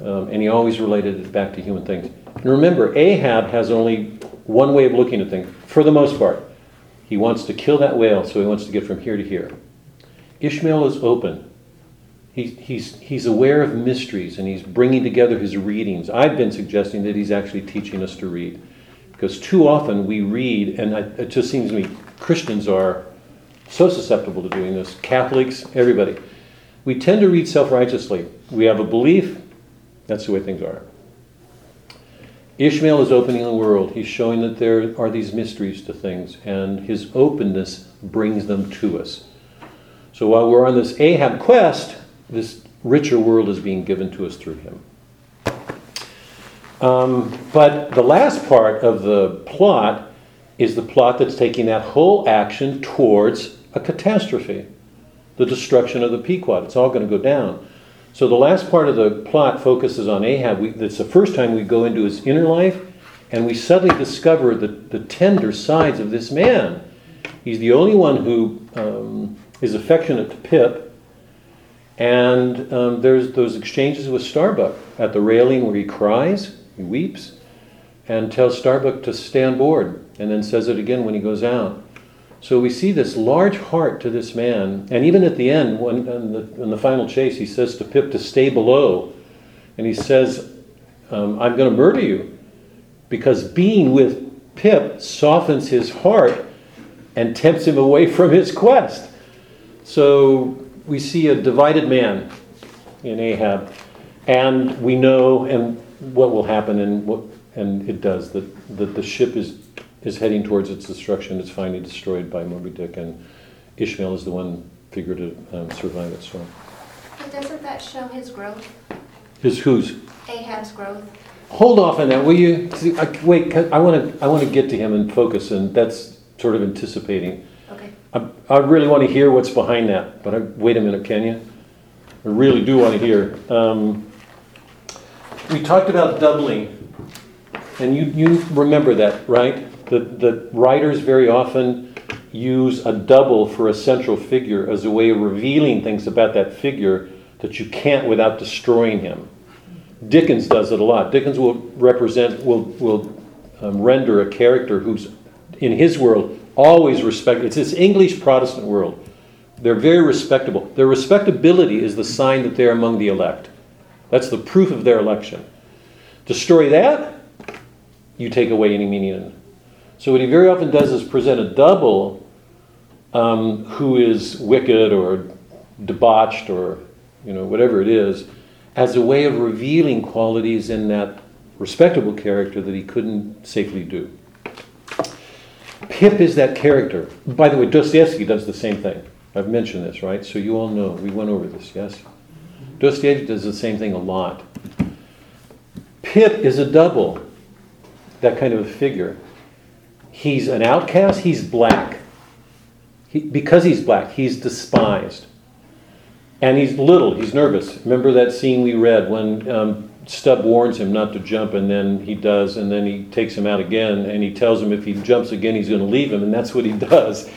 um, and he always related it back to human things. And remember, Ahab has only one way of looking at things, for the most part. He wants to kill that whale, so he wants to get from here to here. Ishmael is open. He, he's, he's aware of mysteries and he's bringing together his readings. I've been suggesting that he's actually teaching us to read. Because too often we read, and I, it just seems to me Christians are so susceptible to doing this, Catholics, everybody. We tend to read self righteously. We have a belief, that's the way things are. Ishmael is opening the world. He's showing that there are these mysteries to things, and his openness brings them to us. So while we're on this Ahab quest, this richer world is being given to us through him. Um, but the last part of the plot is the plot that's taking that whole action towards a catastrophe the destruction of the Pequod. It's all going to go down. So the last part of the plot focuses on Ahab. We, it's the first time we go into his inner life And we suddenly discover the, the tender sides of this man. He's the only one who um, is affectionate to Pip. And um, there's those exchanges with Starbuck at the railing where he cries, he weeps, and tells Starbuck to stay on board, and then says it again when he goes out. So we see this large heart to this man, and even at the end, when in the, in the final chase, he says to Pip to stay below, and he says, um, "I'm going to murder you," because being with Pip softens his heart and tempts him away from his quest. So we see a divided man in Ahab, and we know and what will happen, and what and it does that that the ship is is heading towards its destruction. It's finally destroyed by Moby Dick, and Ishmael is the one figure to um, survive it. So But doesn't that show his growth, his whose? Ahab's growth? hold off on that, will you? I, wait, I want to I want to get to him and focus, and that's sort of anticipating. I, I really want to hear what's behind that, but I, wait a minute, can you? I really do want to hear. Um, we talked about doubling, and you, you remember that, right? The, the writers very often use a double for a central figure as a way of revealing things about that figure that you can't without destroying him. Dickens does it a lot. Dickens will represent, will, will um, render a character who's, in his world, always respected. It's this English Protestant world. They're very respectable. Their respectability is the sign that they're among the elect. That's the proof of their election. Destroy that, you take away any meaning. So what he very often does is present a double um, who is wicked or debauched or you know whatever it is, as a way of revealing qualities in that respectable character that he couldn't safely do. Pip is that character. By the way, Dostoevsky does the same thing. I've mentioned this, right? So you all know. We went over this, yes? Dostoevsky does the same thing a lot. Pip is a double, that kind of a figure. He's an outcast, he's black. He, because he's black, he's despised. And he's little, he's nervous. Remember that scene we read when um, Stubb warns him not to jump, and then he does, and then he takes him out again, and he tells him if he jumps again, he's going to leave him, and that's what he (laughs) does.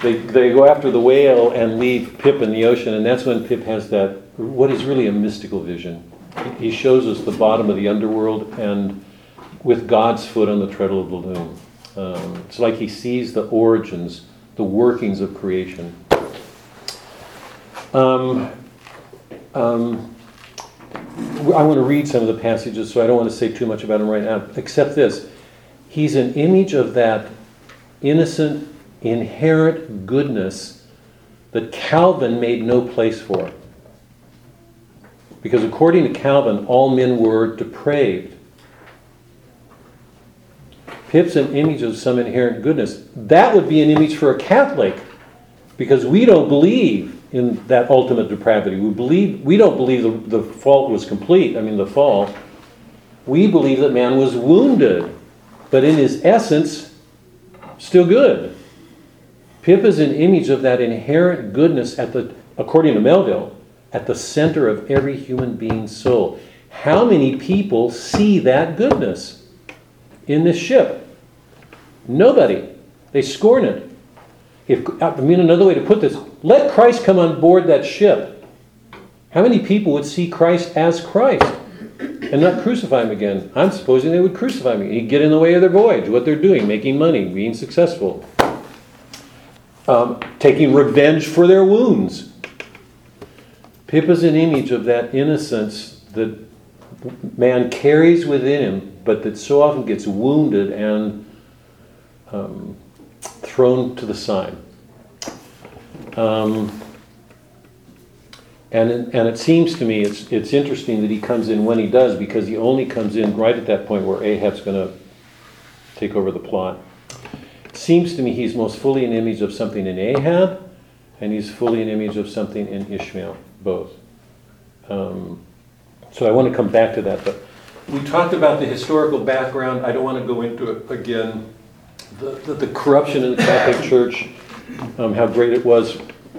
They, they go after the whale and leave Pip in the ocean, and that's when Pip has that, what is really a mystical vision. He shows us the bottom of the underworld, and with God's foot on the treadle of the loom. Um, it's like he sees the origins, the workings of creation. Um, um, I want to read some of the passages, so I don't want to say too much about him right now, except this. He's an image of that innocent, inherent goodness that Calvin made no place for. Because according to Calvin, all men were depraved. Pip's an image of some inherent goodness. That would be an image for a Catholic, because we don't believe in that ultimate depravity. We believe we don't believe the, the fault was complete. I mean the fall. We believe that man was wounded, but in his essence, still good. Pip is an image of that inherent goodness at the, according to Melville, at the center of every human being's soul. How many people see that goodness in this ship? Nobody. They scorn it. If, I mean, another way to put this, let Christ come on board that ship. How many people would see Christ as Christ and not crucify him again? I'm supposing they would crucify him. He'd get in the way of their voyage, what they're doing, making money, being successful, um, taking revenge for their wounds. Pip is an image of that innocence that man carries within him, but that so often gets wounded and um, thrown to the side. Um, and, it- and it seems to me it's, it's interesting that he comes in when he does because he only comes in right at that point where Ahab's going to take over the plot. It seems to me he's most fully an image of something in Ahab and he's fully an image of something in Ishmael, both. Um, so I want to come back to that. But we talked about the historical background. I don't want to go into it again the, the, the corruption in the Catholic Church, um, how great it was.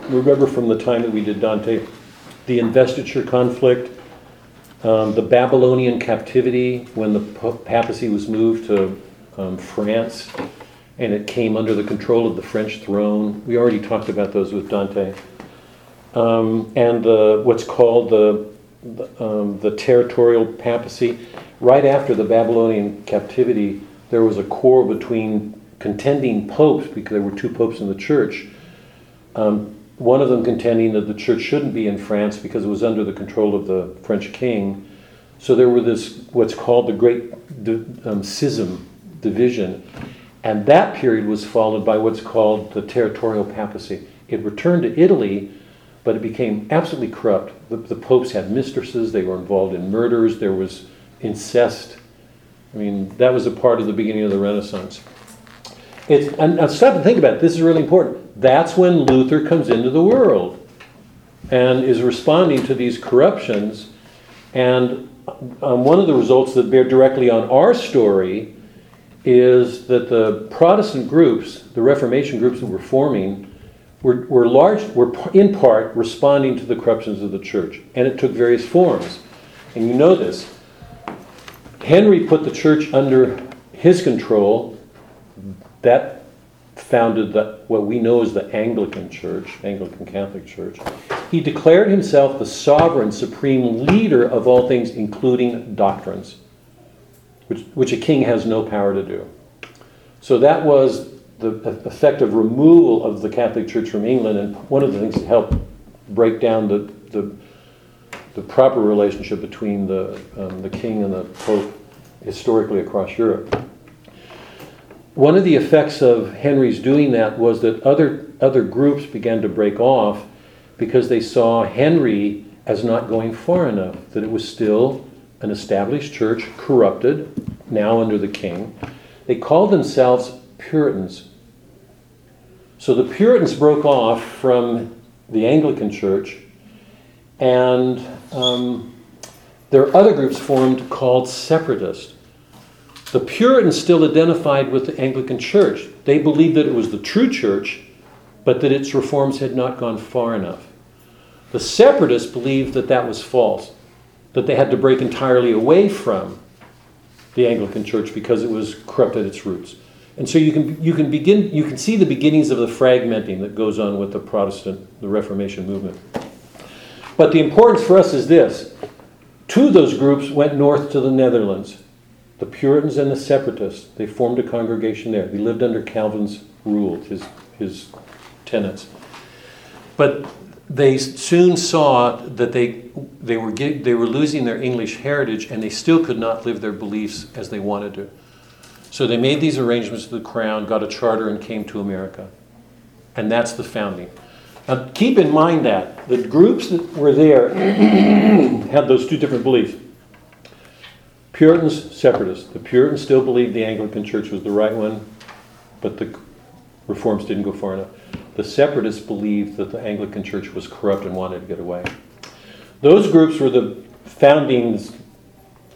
Remember from the time that we did Dante, the investiture conflict, Um, the Babylonian captivity, when the papacy was moved to um, France and it came under the control of the French throne. We already talked about those with Dante. Um, and the, what's called the, the, um, the territorial papacy. Right after the Babylonian captivity, there was a quarrel between contending popes, because there were two popes in the church. Um, one of them contending that the church shouldn't be in France because it was under the control of the French king. So there were this, what's called the Great um, Schism, division. And that period was followed by what's called the territorial papacy. It returned to Italy, but it became absolutely corrupt. The, the popes had mistresses, they were involved in murders, there was incest. I mean, that was a part of the beginning of the Renaissance. It's, and now stop and think about it. This is really important. That's when Luther comes into the world and is responding to these corruptions. And um, one of the results that bear directly on our story is that the Protestant groups, the Reformation groups that were forming, were, were large, were in part responding to the corruptions of the church, and it took various forms. And you know this. Henry put the church under his control. That founded the, what we know as the Anglican Church, Anglican Catholic Church. He declared himself the sovereign, supreme leader of all things, including doctrines, which, which a king has no power to do. So that was the effective removal of the Catholic Church from England, and one of the things that helped break down the, the, the proper relationship between the, um, the king and the pope historically across Europe. One of the effects of Henry's doing that was that other, other groups began to break off because they saw Henry as not going far enough, that it was still an established church, corrupted, now under the king. They called themselves Puritans. So the Puritans broke off from the Anglican Church, and um, there are other groups formed called separatists. The Puritans still identified with the Anglican Church. They believed that it was the true church, but that its reforms had not gone far enough. The separatists believed that that was false, that they had to break entirely away from the Anglican Church because it was corrupt at its roots. And so you can, you can begin, you can see the beginnings of the fragmenting that goes on with the Protestant, the Reformation movement. But the importance for us is this. Two of those groups went north to the Netherlands. The Puritans and the Separatists, they formed a congregation there. They lived under Calvin's rule, his, his tenets. But they soon saw that they, they, were get, they were losing their English heritage and they still could not live their beliefs as they wanted to. So they made these arrangements with the crown, got a charter, and came to America. And that's the founding. Now, keep in mind that the groups that were there (coughs) had those two different beliefs. Puritans, separatists. The Puritans still believed the Anglican Church was the right one, but the reforms didn't go far enough. The separatists believed that the Anglican Church was corrupt and wanted to get away. Those groups were the founding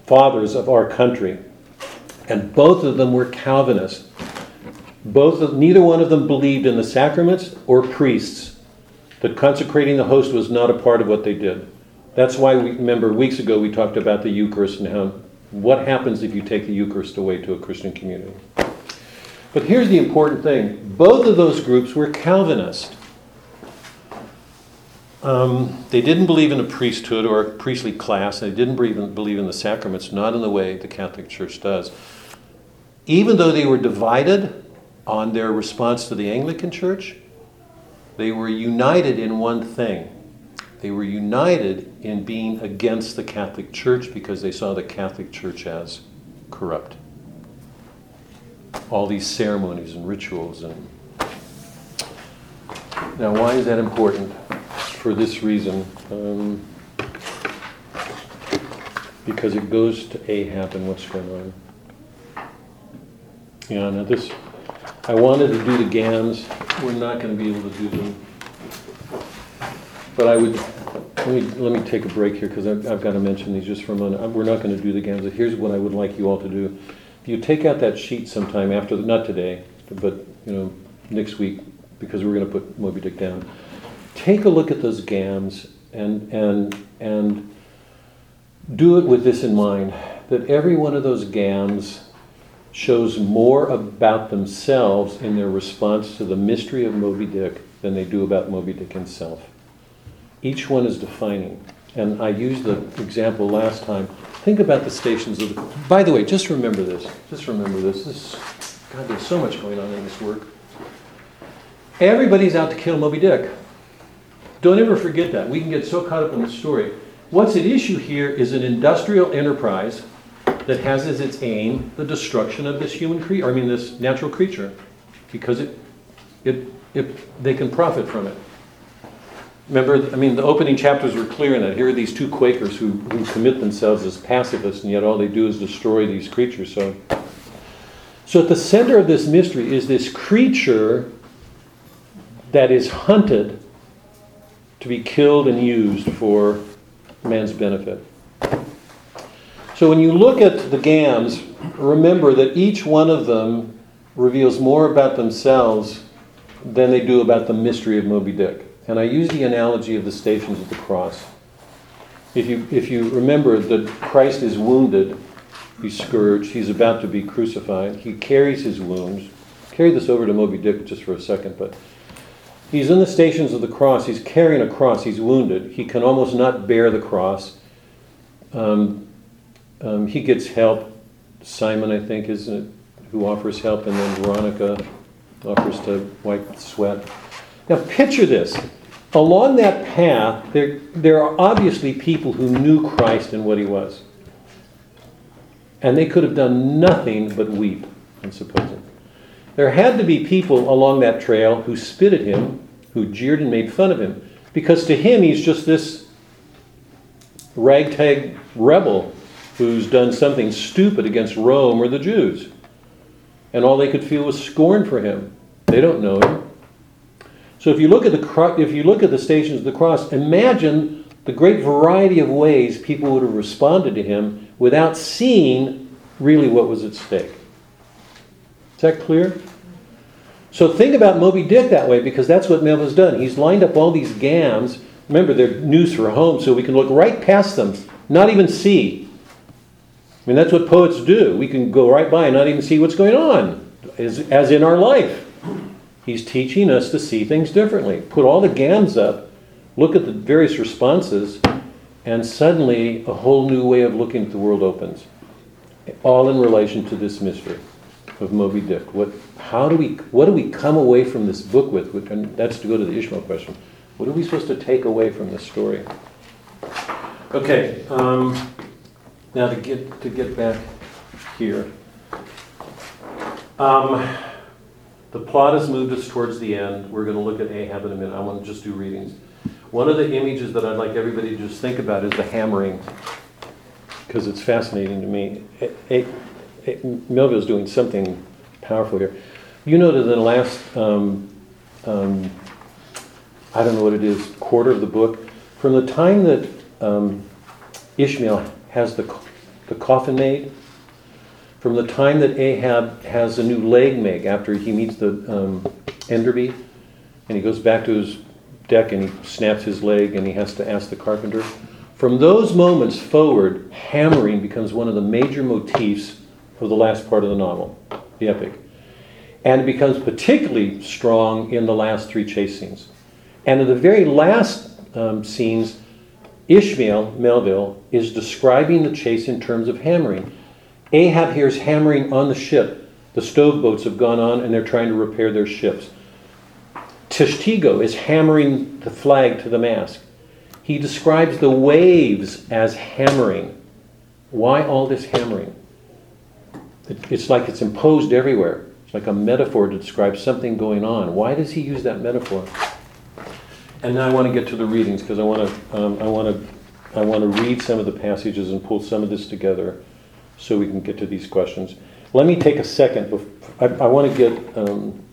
fathers of our country, and both of them were Calvinists. Both of, neither one of them believed in the sacraments or priests. That consecrating the host was not a part of what they did. That's why we remember weeks ago we talked about the Eucharist and how what happens if you take the Eucharist away to a Christian community. But here's the important thing both of those groups were Calvinist. Um, they didn't believe in a priesthood or a priestly class. They didn't believe in, believe in the sacraments, not in the way the Catholic Church does. Even though they were divided on their response to the Anglican Church, they were united in one thing. They were united in being against the Catholic Church because they saw the Catholic Church as corrupt. All these ceremonies and rituals and now why is that important? For this reason, um, because it goes to Ahab and what's going on. Yeah, now this, I wanted to do the GAMs. We're not going to be able to do them. But I would, let me, let me take a break here because I've, I've got to mention these just for a moment. We're not going to do the GAMs. Here's what I would like you all to do. If you take out that sheet sometime after, the, not today, but you know, next week, because we're going to put Moby Dick down. Take a look at those GAMs and and and do it with this in mind that every one of those gams shows more about themselves in their response to the mystery of Moby Dick than they do about Moby Dick himself. Each one is defining. And I used the example last time. Think about the stations of the. By the way, just remember this. Just remember this. This God, there's so much going on in this work. Everybody's out to kill Moby Dick. Don't ever forget that. We can get so caught up in the story. What's at issue here is an industrial enterprise that has as its aim the destruction of this human creature, I mean, this natural creature, because it, it, it, they can profit from it. Remember, I mean, the opening chapters were clear in that. Here are these two Quakers who, who commit themselves as pacifists, and yet all they do is destroy these creatures. So, so at the center of this mystery is this creature that is hunted to be killed and used for man's benefit. So when you look at the gams, remember that each one of them reveals more about themselves than they do about the mystery of Moby Dick. And I use the analogy of the stations of the cross. If you, if you remember that Christ is wounded, he's scourged, he's about to be crucified, he carries his wounds. Carry this over to Moby Dick just for a second, but he's in the stations of the cross, he's carrying a cross, he's wounded, he can almost not bear the cross. Um, um, he gets help. Simon, I think, is it, who offers help, and then Veronica offers to wipe the sweat. Now, picture this. Along that path, there, there are obviously people who knew Christ and what he was. And they could have done nothing but weep, I'm supposing. There had to be people along that trail who spit at him, who jeered and made fun of him. Because to him, he's just this ragtag rebel who's done something stupid against Rome or the Jews. And all they could feel was scorn for him. They don't know him. So if you look at the if you look at the stations of the cross, imagine the great variety of ways people would have responded to him without seeing really what was at stake. Is that clear? So think about Moby Dick that way because that's what Melville's done. He's lined up all these gams. Remember, they're news for home, so we can look right past them, not even see. I mean, that's what poets do. We can go right by and not even see what's going on, as, as in our life. He's teaching us to see things differently. Put all the gams up, look at the various responses, and suddenly a whole new way of looking at the world opens. All in relation to this mystery of Moby Dick. What, how do we, what do we come away from this book with? And that's to go to the Ishmael question. What are we supposed to take away from this story? Okay, um, now to get to get back here. Um, the plot has moved us towards the end. We're going to look at Ahab in a minute. I want to just do readings. One of the images that I'd like everybody to just think about is the hammering, because it's fascinating to me. A- Melville's doing something powerful here. You know that in the last, um, um, I don't know what it is, quarter of the book, from the time that um, Ishmael has the, the coffin made, from the time that Ahab has a new leg made after he meets the um, Enderby, and he goes back to his deck and he snaps his leg and he has to ask the carpenter. From those moments forward, hammering becomes one of the major motifs of the last part of the novel, the epic. And it becomes particularly strong in the last three chase scenes. And in the very last um, scenes, Ishmael, Melville, is describing the chase in terms of hammering. Ahab hears hammering on the ship. The stove boats have gone on and they're trying to repair their ships. Tashtego is hammering the flag to the mast. He describes the waves as hammering. Why all this hammering? It's like it's imposed everywhere. It's like a metaphor to describe something going on. Why does he use that metaphor? And now I want to get to the readings because I want to, um, I want to, I want to read some of the passages and pull some of this together so we can get to these questions. Let me take a second. I, I want to get um,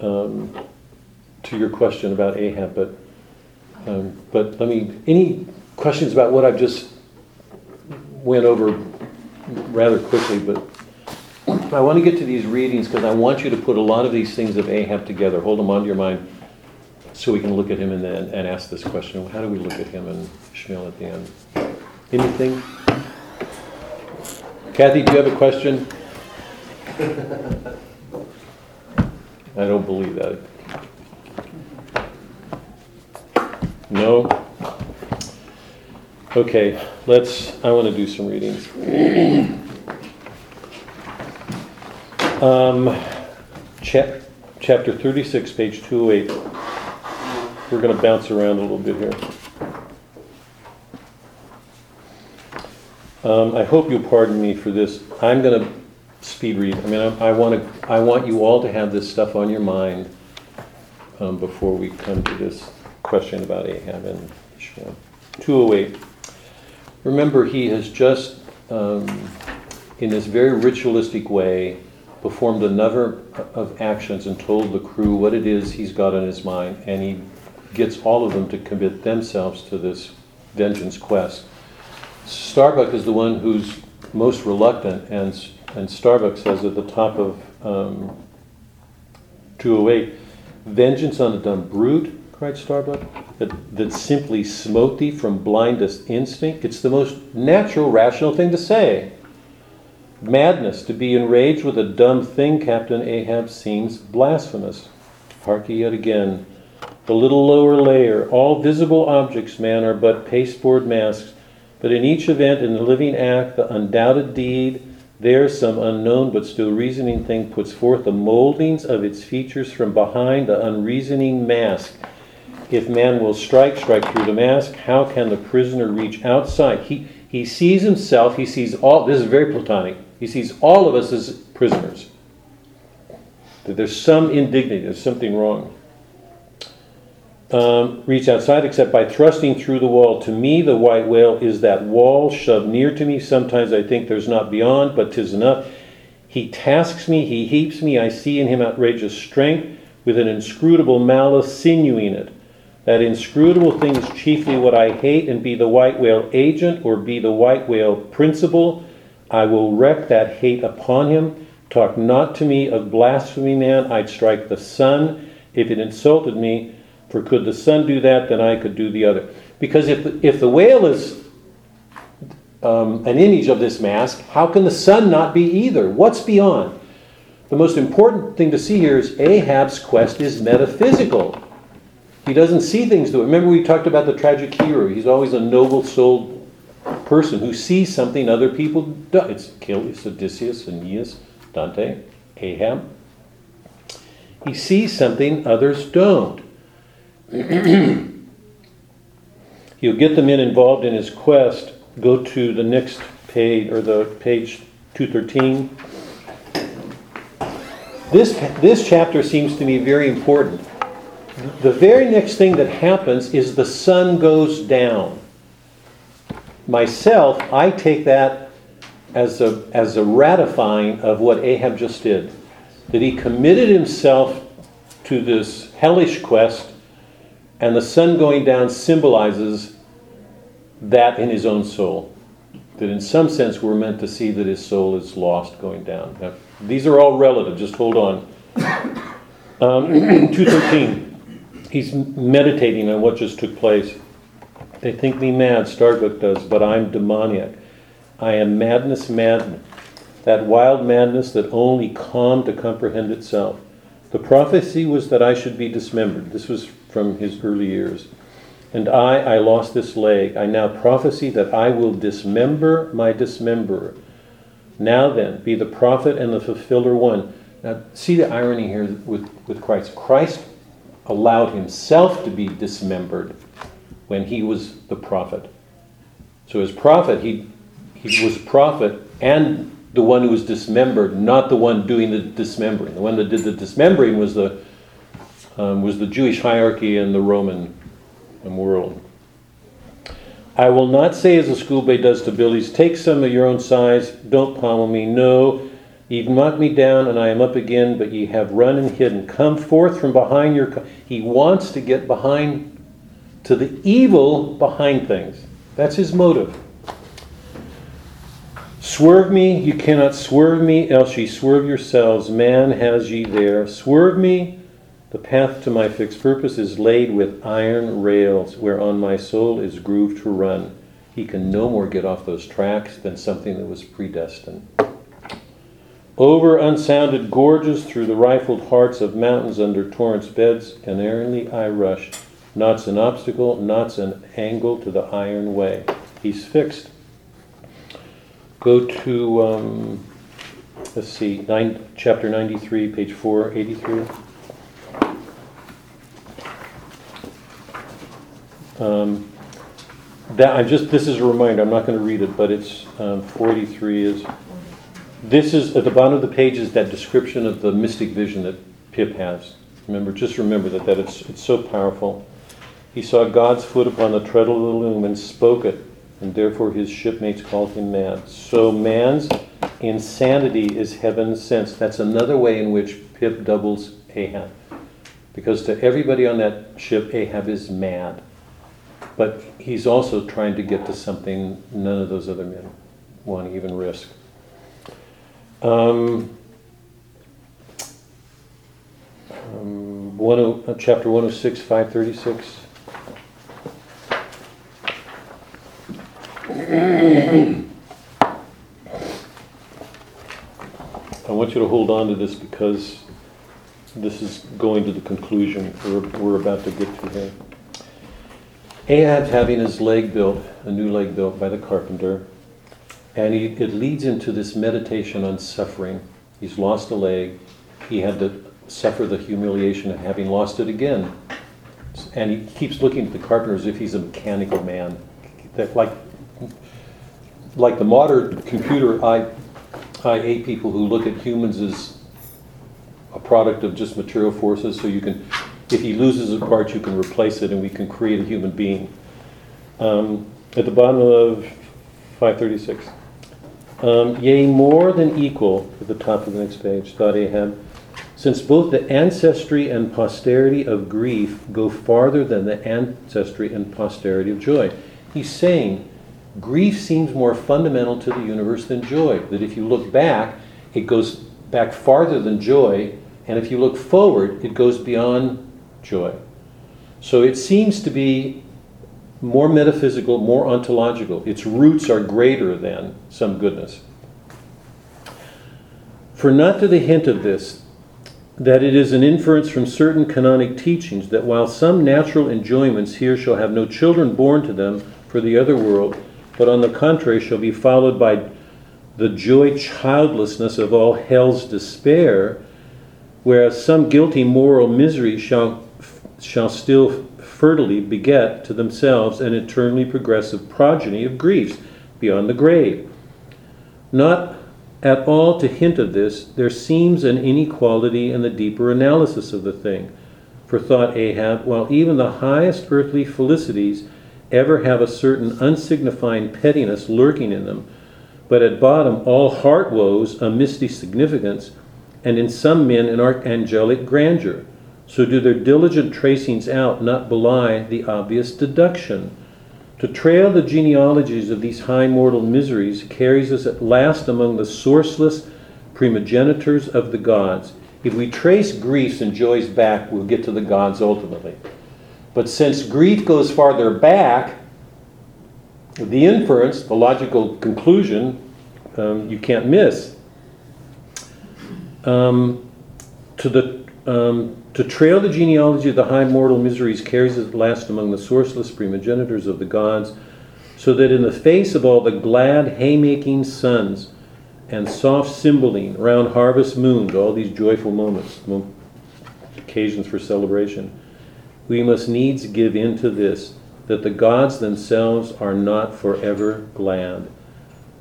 um, to your question about Ahab, but um, but let me. Any questions about what I've just went over rather quickly? But I want to get to these readings because I want you to put a lot of these things of Ahab together. Hold them onto your mind so we can look at him and then and ask this question: How do we look at him and Ishmael at the end? Anything? Kathy, do you have a question? I don't believe that. No? Okay, let's, I want to do some readings. Um, chap, chapter 36, page 208. We're going to bounce around a little bit here. Um, I hope you'll pardon me for this. I'm going to speed read. I mean, I, I want to. I want you all to have this stuff on your mind um, before we come to this question about Ahab and Ishmael. 208. Remember, he has just, um, in this very ritualistic way, performed a number of actions and told the crew what it is he's got on his mind, and he gets all of them to commit themselves to this vengeance quest. Starbuck is the one who's most reluctant, and, and Starbuck says at the top of um, 208, Vengeance on the dumb brute, cried Starbuck, that, that simply smote thee from blindest instinct. It's the most natural, rational thing to say. Madness, to be enraged with a dumb thing, Captain Ahab, seems blasphemous. Hark ye yet again. The little lower layer, all visible objects, man, are but pasteboard masks, but in each event in the living act, the undoubted deed, there some unknown but still reasoning thing puts forth the moldings of its features from behind the unreasoning mask. If man will strike, strike through the mask, how can the prisoner reach outside? He, he sees himself, he sees all, this is very Platonic, he sees all of us as prisoners. That there's some indignity, there's something wrong. Um, reach outside except by thrusting through the wall. To me, the white whale is that wall shoved near to me. Sometimes I think there's not beyond, but 'tis enough. He tasks me, he heaps me. I see in him outrageous strength, with an inscrutable malice sinewing it. That inscrutable thing is chiefly what I hate, and be the white whale agent or be the white whale principal, I will wreak that hate upon him. Talk not to me of blasphemy, man. I'd strike the sun if it insulted me. For could the sun do that, then I could do the other. Because if, if the whale is um, an image of this mask, how can the sun not be either? What's beyond? The most important thing to see here is Ahab's quest is metaphysical. He doesn't see things way. Remember, we talked about the tragic hero. He's always a noble souled person who sees something other people don't. It's Achilles, Odysseus, Aeneas, Dante, Ahab. He sees something others don't. (clears throat) He'll get the men involved in his quest. Go to the next page, or the page 213. This, this chapter seems to me very important. The very next thing that happens is the sun goes down. Myself, I take that as a, as a ratifying of what Ahab just did. That he committed himself to this hellish quest and the sun going down symbolizes that in his own soul. That in some sense we're meant to see that his soul is lost going down. Now, these are all relative, just hold on. (coughs) Um, 213. He's meditating on what just took place. They think me mad, Starbuck does, but I'm demoniac. I am madness madden, that wild madness that only calm to comprehend itself. The prophecy was that I should be dismembered. This was from his early years. And I, I lost this leg. I now prophesy that I will dismember my dismemberer. Now then, be the prophet and the fulfiller one. Now, see the irony here with, with Christ. Christ allowed himself to be dismembered when he was the prophet. So, as prophet, he, he was prophet and the one who was dismembered, not the one doing the dismembering. The one that did the dismembering was the, um, was the Jewish hierarchy and the Roman world. I will not say as the schoolboy does to Billy's, take some of your own size, don't pommel me. No, Ye've knocked me down, and I am up again, but ye have run and hidden. Come forth from behind your. Co-. He wants to get behind, to the evil behind things. That's his motive. Swerve me, you cannot swerve me, else ye swerve yourselves. Man has ye there. Swerve me, the path to my fixed purpose is laid with iron rails, whereon my soul is grooved to run. He can no more get off those tracks than something that was predestined. Over unsounded gorges, through the rifled hearts of mountains, under torrents' beds, unerringly I rush. Not's an obstacle, not's an angle to the iron way. He's fixed. Go to, um, let's see, nine, chapter 93, page 483. Um, that, I'm just, this is a reminder, I'm not going to read it, but it's, um, 483 is, this is, at the bottom of the page is that description of the mystic vision that Pip has. Remember, just remember that, that it's, it's so powerful. He saw God's foot upon the treadle of the loom and spoke it, and therefore his shipmates called him mad. So man's insanity is heaven's sense. That's another way in which Pip doubles Ahab. Because to everybody on that ship, Ahab is mad. But he's also trying to get to something none of those other men want to even risk. Um, um, 10, uh, chapter 106, 536. (clears throat) I want you to hold on to this because this is going to the conclusion we're, we're about to get to here. Ahab's having his leg built, a new leg built by the carpenter, and he, it leads into this meditation on suffering. He's lost a leg, he had to suffer the humiliation of having lost it again. And he keeps looking at the carpenter as if he's a mechanical man. That like, like the modern computer I, IA people who look at humans as a product of just material forces, so you can, if he loses a part, you can replace it and we can create a human being. Um, at the bottom of 536. Um, yea, more than equal, at the top of the next page, thought Ahab, since both the ancestry and posterity of grief go farther than the ancestry and posterity of joy. He's saying grief seems more fundamental to the universe than joy. That if you look back, it goes back farther than joy, and if you look forward, it goes beyond joy. So it seems to be more metaphysical, more ontological. Its roots are greater than some goodness. For not to the hint of this, that it is an inference from certain canonic teachings that while some natural enjoyments here shall have no children born to them for the other world, but on the contrary shall be followed by the joy childlessness of all hell's despair, whereas some guilty moral misery shall, shall still fertily beget to themselves an eternally progressive progeny of griefs beyond the grave. Not at all to hint of this, there seems an inequality in the deeper analysis of the thing. For thought Ahab, while even the highest earthly felicities ever have a certain unsignifying pettiness lurking in them, but at bottom all heart woes a misty significance, and in some men an archangelic grandeur. So do their diligent tracings out not belie the obvious deduction. To trail the genealogies of these high mortal miseries carries us at last among the sourceless primogenitors of the gods. If we trace griefs and joys back, we'll get to the gods ultimately. But since grief goes farther back, the inference, the logical conclusion, um, you can't miss. Um, to the um, to trail the genealogy of the high mortal miseries carries at last among the sourceless primogenitors of the gods, so that in the face of all the glad haymaking suns and soft cymbaline round harvest moons, all these joyful moments, occasions for celebration, we must needs give in to this, that the gods themselves are not forever glad.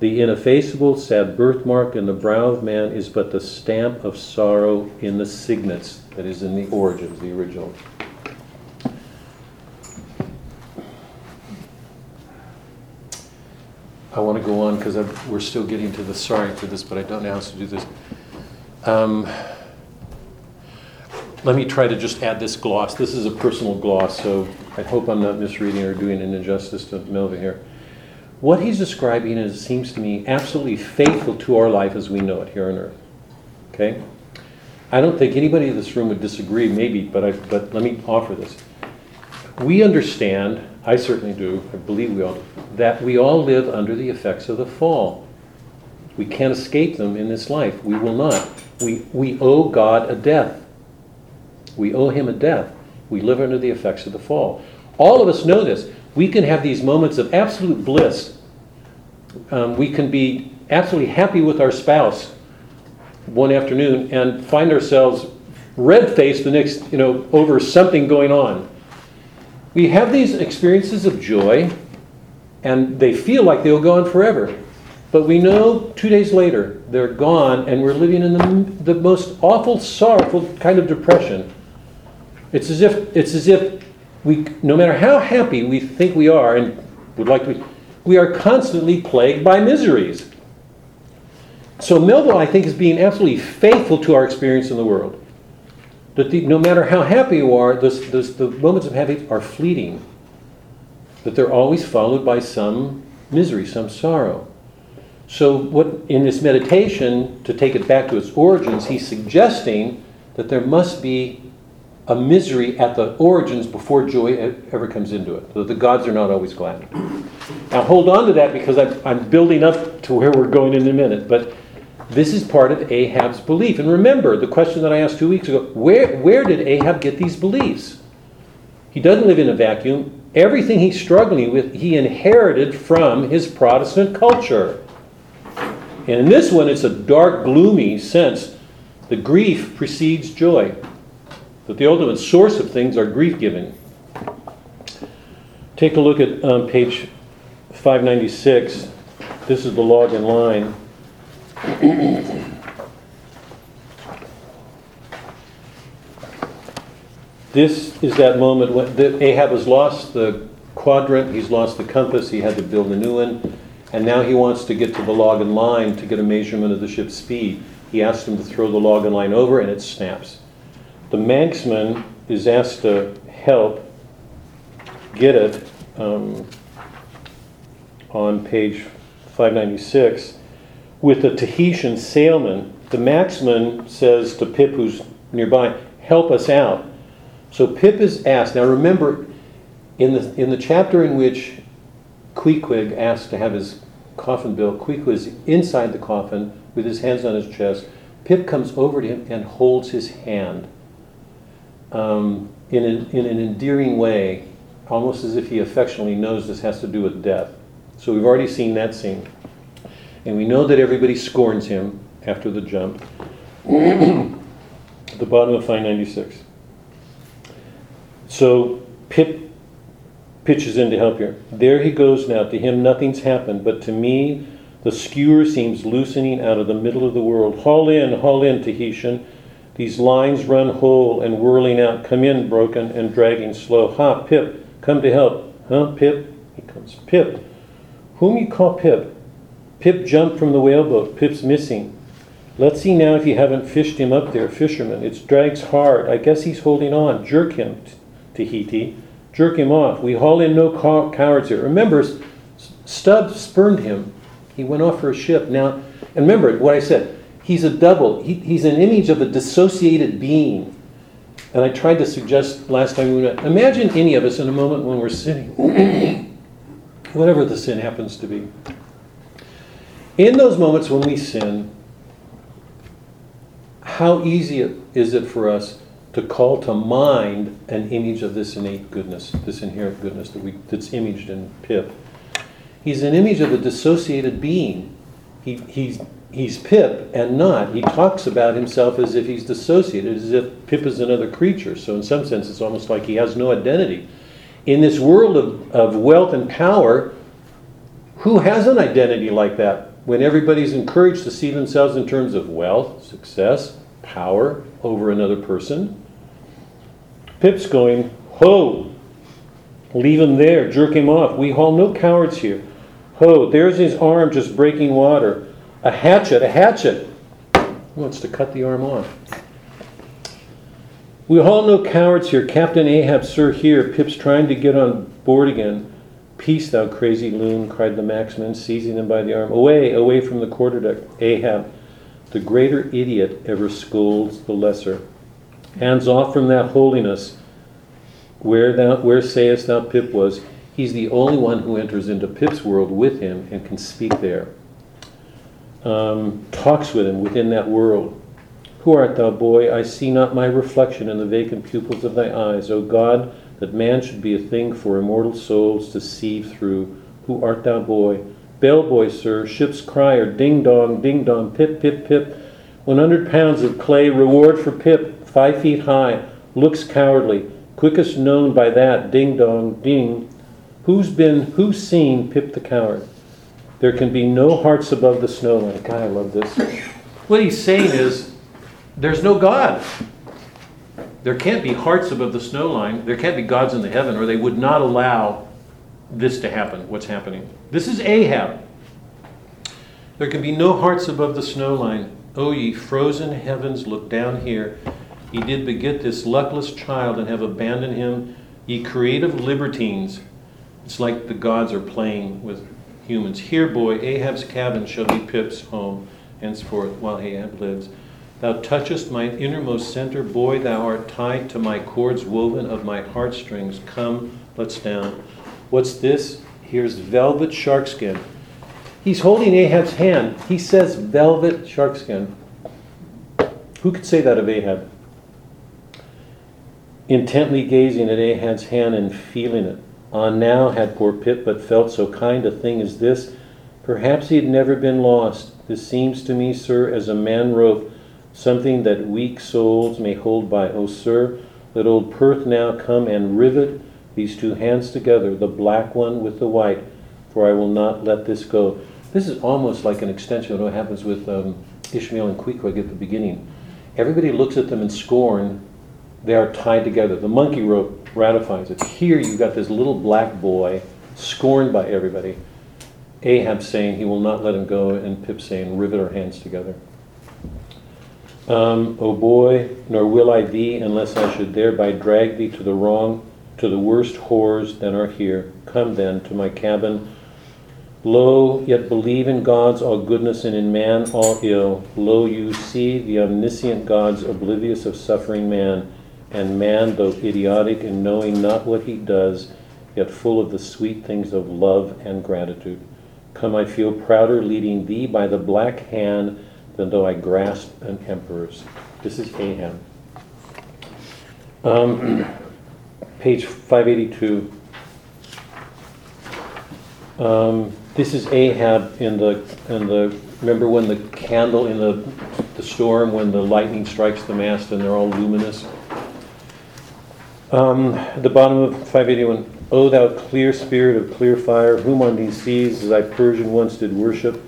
The ineffaceable sad birthmark in the brow of man is but the stamp of sorrow in the signets that is in the origins, the original. I want to go on because we're still getting to the sorry to this, but I don't know how to do this. Um, let me try to just add this gloss. This is a personal gloss, so I hope I'm not misreading or doing an injustice to Melville here. What he's describing is, seems to me, absolutely faithful to our life as we know it here on earth. Okay? I don't think anybody in this room would disagree, maybe, but, I, but let me offer this. We understand I certainly do, I believe we all, do, that we all live under the effects of the fall. We can't escape them in this life. We will not. We, we owe God a death. We owe Him a death. We live under the effects of the fall. All of us know this. We can have these moments of absolute bliss. Um, we can be absolutely happy with our spouse one afternoon and find ourselves red faced the next, you know, over something going on. We have these experiences of joy, and they feel like they'll go on forever. But we know two days later they're gone, and we're living in the, the most awful, sorrowful kind of depression. It's as if it's as if we, no matter how happy we think we are and would like to be, we are constantly plagued by miseries. So Melville, I think, is being absolutely faithful to our experience in the world. That the, no matter how happy you are, this, this, the moments of happiness are fleeting. That they're always followed by some misery, some sorrow. So, what in this meditation, to take it back to its origins, he's suggesting that there must be a misery at the origins before joy ever comes into it. That the gods are not always glad. Now, hold on to that because I'm, I'm building up to where we're going in a minute. But this is part of Ahab's belief. And remember the question that I asked two weeks ago where, where did Ahab get these beliefs? He doesn't live in a vacuum. Everything he's struggling with, he inherited from his Protestant culture. And in this one, it's a dark, gloomy sense. The grief precedes joy. That the ultimate source of things are grief giving. Take a look at um, page 596. This is the log in line. This is that moment when that Ahab has lost the quadrant, he's lost the compass, he had to build a new one, and now he wants to get to the log and line to get a measurement of the ship's speed. He asks him to throw the log and line over, and it snaps. The manxman is asked to help get it um, on page 596 with the Tahitian sailman. The Manxman says to Pip, who's nearby, help us out. So Pip is asked. Now remember, in the, in the chapter in which Queequeg asked to have his coffin built, Queequeg is inside the coffin with his hands on his chest. Pip comes over to him and holds his hand um, in, an, in an endearing way, almost as if he affectionately knows this has to do with death. So we've already seen that scene. And we know that everybody scorns him after the jump. At (clears throat) the bottom of 596. So Pip pitches in to help here. There he goes now. To him, nothing's happened, but to me, the skewer seems loosening out of the middle of the world. Haul in, haul in, Tahitian. These lines run whole and whirling out. Come in, broken and dragging slow. Ha, Pip, come to help. Huh, Pip? He comes. Pip. Whom you call Pip? Pip jumped from the whaleboat. Pip's missing. Let's see now if you haven't fished him up there, fisherman. It drags hard. I guess he's holding on. Jerk him, Tahiti. Jerk him off. We haul in no cow- cowards here. Remember, S- Stubb spurned him. He went off for a ship. Now, and remember what I said. He's a double. He, he's an image of a dissociated being. And I tried to suggest last time we met. Imagine any of us in a moment when we're sinning, (coughs) whatever the sin happens to be. In those moments when we sin, how easy is it for us to call to mind an image of this innate goodness, this inherent goodness that we, that's imaged in Pip? He's an image of a dissociated being. He, he's, he's Pip and not. He talks about himself as if he's dissociated, as if Pip is another creature. So, in some sense, it's almost like he has no identity. In this world of, of wealth and power, who has an identity like that? When everybody's encouraged to see themselves in terms of wealth, success, power over another person. Pip's going, Ho! Leave him there, jerk him off. We haul no cowards here. Ho, there's his arm just breaking water. A hatchet, a hatchet. He wants to cut the arm off. We all know cowards here. Captain Ahab, sir, here. Pip's trying to get on board again. Peace, thou crazy loon, cried the Manxman, seizing him by the arm. Away, away from the quarterdeck. Ahab, the greater idiot ever scolds the lesser. Hands off from that holiness. Where thou where sayest thou Pip was? He's the only one who enters into Pip's world with him and can speak there. Um, talks with him within that world. Who art thou, boy? I see not my reflection in the vacant pupils of thy eyes. O God, that man should be a thing for immortal souls to see through. Who art thou, boy? Bellboy, sir, ship's crier, ding dong, ding dong, pip, pip, pip. 100 pounds of clay, reward for Pip, five feet high, looks cowardly, quickest known by that, ding dong, ding. Who's been, who's seen Pip the coward? There can be no hearts above the snow line. God, I love this. What he's saying is, there's no God. There can't be hearts above the snow line. There can't be gods in the heaven, or they would not allow this to happen, what's happening. This is Ahab. There can be no hearts above the snow line. O ye frozen heavens, look down here. Ye did beget this luckless child and have abandoned him. Ye creative libertines. It's like the gods are playing with humans. Here, boy, Ahab's cabin shall be Pip's home henceforth while Ahab lives. Thou touchest my innermost center, boy, thou art tied to my cords woven of my heartstrings. Come, let's down. What's this? Here's velvet sharkskin. He's holding Ahab's hand. He says velvet sharkskin. Who could say that of Ahab? Intently gazing at Ahab's hand and feeling it. On now had poor Pip but felt so kind a thing as this. Perhaps he had never been lost. This seems to me, sir, as a man rope, something that weak souls may hold by. Oh, sir, let old Perth now come and rivet these two hands together, the black one with the white, for I will not let this go. This is almost like an extension of what happens with um, Ishmael and Queequeg at the beginning. Everybody looks at them in scorn. They are tied together. The monkey rope ratifies it. Here you've got this little black boy scorned by everybody. Ahab saying he will not let him go, and Pip saying, rivet our hands together. Um, o boy, nor will I thee unless I should thereby drag thee to the wrong, to the worst whores that are here. Come then to my cabin. Lo, yet believe in God's all goodness and in man all ill. Lo, you see the omniscient God's oblivious of suffering man, and man, though idiotic and knowing not what he does, yet full of the sweet things of love and gratitude. Come, I feel prouder leading thee by the black hand than though I grasp an emperor's. This is Ahab. Um, (clears throat) page 582. Um, this is Ahab in the, in the, remember when the candle in the, the storm, when the lightning strikes the mast and they're all luminous? Um, at the bottom of 581, O thou clear spirit of clear fire, whom on these seas thy Persian once did worship,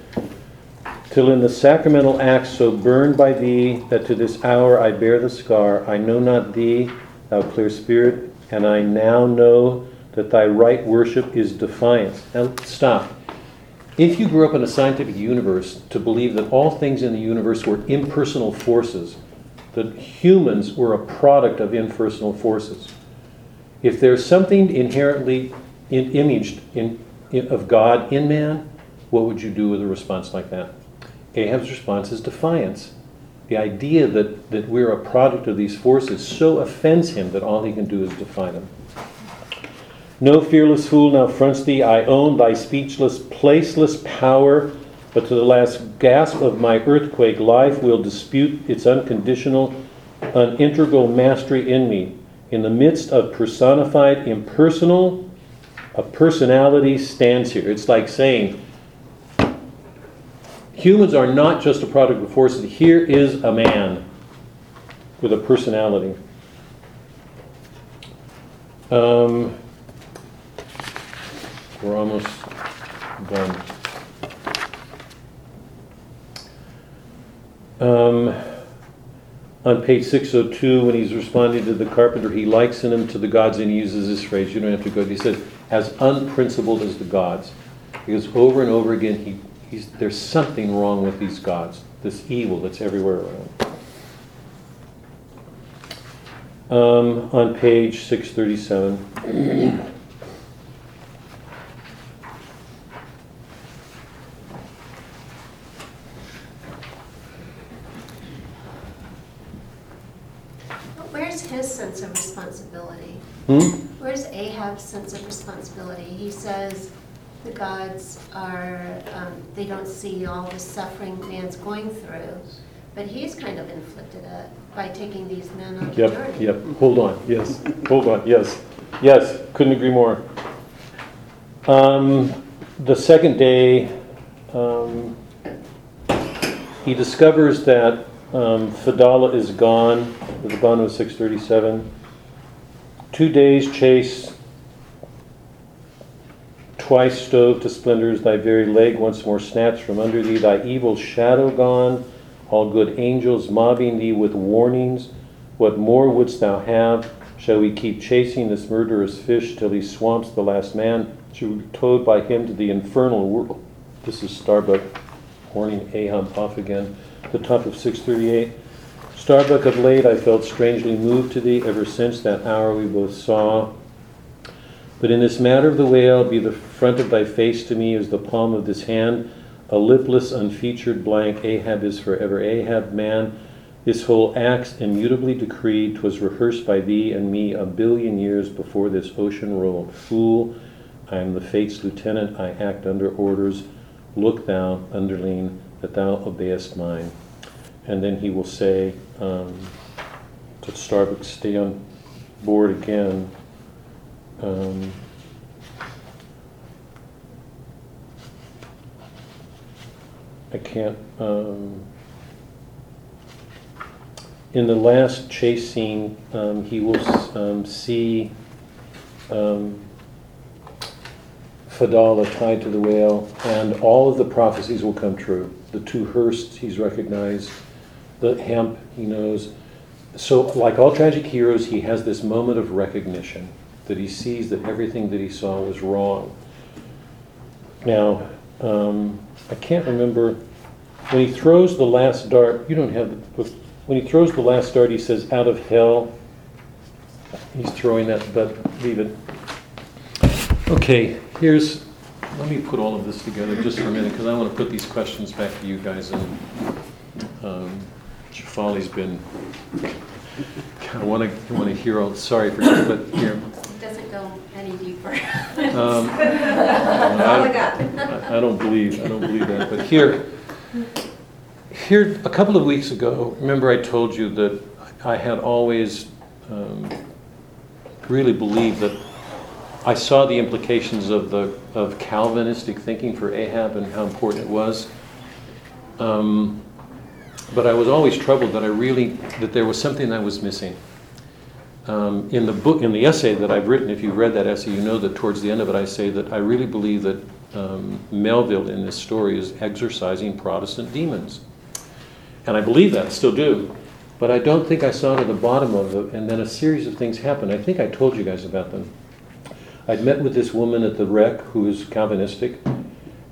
till in the sacramental acts so burned by thee that to this hour I bear the scar, I know not thee, thou clear spirit, and I now know that thy right worship is defiance. Now stop. If you grew up in a scientific universe to believe that all things in the universe were impersonal forces, that humans were a product of impersonal forces, if there's something inherently in, imaged in, in, of God in man, what would you do with a response like that? Ahab's response is defiance. The idea that, that we're a product of these forces so offends him that all he can do is defy them. No fearless fool now fronts thee. I own thy speechless, placeless power, but to the last gasp of my earthquake, life will dispute its unconditional, unintegral mastery in me. In the midst of personified, impersonal, a personality stands here. It's like saying, humans are not just a product of forces. Here is a man with a personality. Um, we're almost done. Um, on page 602, when he's responding to the carpenter, he likens him to the gods, and he uses this phrase. You don't have to go. He says, "As unprincipled as the gods," because over and over again, he, he's, there's something wrong with these gods. This evil that's everywhere around. Um, on page 637. Where's his sense of responsibility? Hmm? Where's Ahab's sense of responsibility? He says the gods are, um, they don't see all the suffering man's going through, but he's kind of inflicted it by taking these men on a Yep, journey. yep, hold on, yes, hold on, yes, yes, couldn't agree more. Um, the second day, um, he discovers that, um, Fedallah is gone, the was six thirty-seven. Two days chase, twice stove to splinters, thy very leg once more snatched from under thee, thy evil shadow gone, all good angels mobbing thee with warnings. What more wouldst thou have? Shall we keep chasing this murderous fish till he swamps the last man? We be towed by him to the infernal world? This is Starbuck warning Ahab off again. The top of 638. Starbuck of late I felt strangely moved to thee ever since that hour we both saw. But in this matter of the whale, be the front of thy face to me as the palm of this hand, a lipless, unfeatured blank. Ahab is forever Ahab, man. This whole act's immutably decreed. 'Twas rehearsed by thee and me a billion years before this ocean rolled. Fool, I am the fate's lieutenant. I act under orders. Look thou, underling, that thou obeyest mine. And then he will say, um, to Starbuck, stay on board again. Um, I can't. Um, in the last chase scene, um, he will um, see um, Fedallah tied to the whale, and all of the prophecies will come true. The two hearses he's recognized, the hemp he knows. So, like all tragic heroes, he has this moment of recognition that he sees that everything that he saw was wrong. Now, um, I can't remember when he throws the last dart. You don't have the. When he throws the last dart, he says, "Out of hell." He's throwing that, but leave it. Okay, here's. Let me put all of this together just for a minute because I want to put these questions back to you guys. And um, Shafali's been. I want to want to hear all. Sorry for but here. It doesn't go any deeper. Um, (laughs) I, I don't believe I don't believe that. But here, here a couple of weeks ago, remember I told you that I had always um, really believed that I saw the implications of the of Calvinistic thinking for Ahab and how important it was. Um, but I was always troubled that I really that there was something I was missing. Um, in the book, in the essay that I've written, if you've read that essay, you know that towards the end of it, I say that I really believe that um, Melville in this story is exorcising Protestant demons, and I believe that, still do. But I don't think I saw to the bottom of it, and then a series of things happened. I think I told you guys about them. I'd met with this woman at the wreck who is Calvinistic,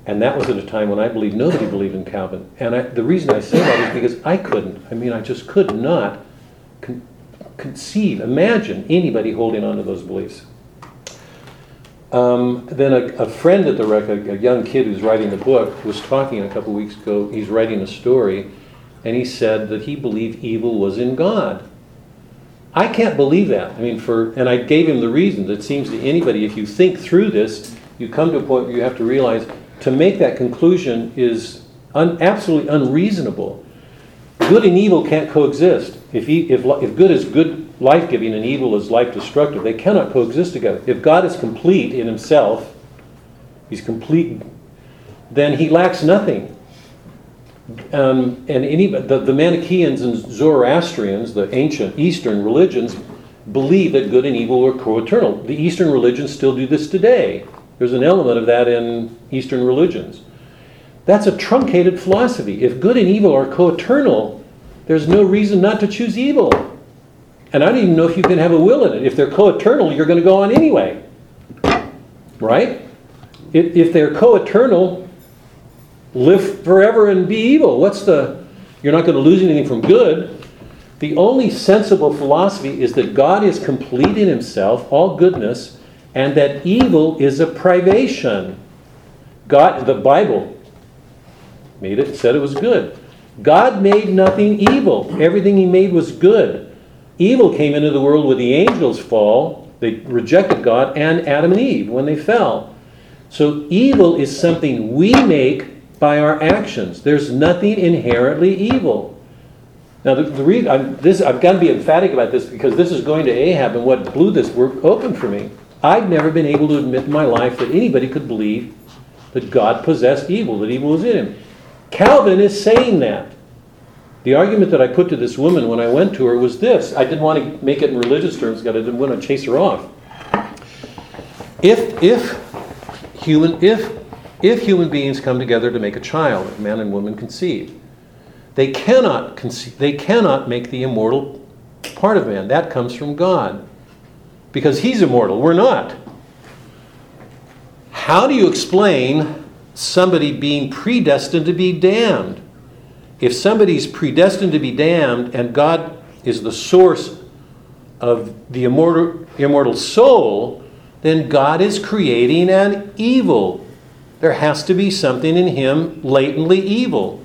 and that was at a time when I believed nobody believed in Calvin. And I, the reason I say that is because I couldn't. I mean, I just could not con- conceive, imagine anybody holding on to those beliefs. Um, then a, a, friend at the wreck, a, young kid who's writing the book, was talking a couple weeks ago. He's writing a story, and he said that he believed evil was in God. I can't believe that. I mean, for and I gave him the reasons. It seems to anybody, if you think through this, you come to a point where you have to realize to make that conclusion is un, absolutely unreasonable. Good and evil can't coexist. If, he, if, if good is good, life giving, and evil is life destructive, they cannot coexist together. If God is complete in himself, he's complete, then he lacks nothing. Um, and any, the, the Manichaeans and Zoroastrians, the ancient Eastern religions, believe that good and evil are co eternal. The Eastern religions still do this today. There's an element of that in Eastern religions. That's a truncated philosophy. If good and evil are co eternal, there's no reason not to choose evil. And I don't even know if you can have a will in it. If they're co eternal, you're going to go on anyway. Right? If, if they're co eternal, live forever and be evil. What's the. You're not going to lose anything from good. The only sensible philosophy is that God is complete in himself, all goodness, and that evil is a privation. God, the Bible made it, said it was good. God made nothing evil. Everything he made was good. Evil came into the world with the angels' fall, They rejected God and Adam and Eve when they fell. So evil is something we make by our actions. There's nothing inherently evil. Now, the, the reason I'm, this, I've got to be emphatic about this because this is going to Ahab and what blew this work open for me. I've never been able to admit in my life that anybody could believe that God possessed evil, that evil was in him. Calvin is saying that. The argument that I put to this woman when I went to her was this. I didn't want to make it in religious terms because I didn't want to chase her off. If, if, human, if, if human beings come together to make a child, if man and woman conceive, they cannot, conceive, they cannot make the immortal part of man. That comes from God. Because he's immortal, we're not. How do you explain somebody being predestined to be damned? If somebody's predestined to be damned and God is the source of the immortal, immortal soul, then God is creating an evil. There has to be something in him latently evil.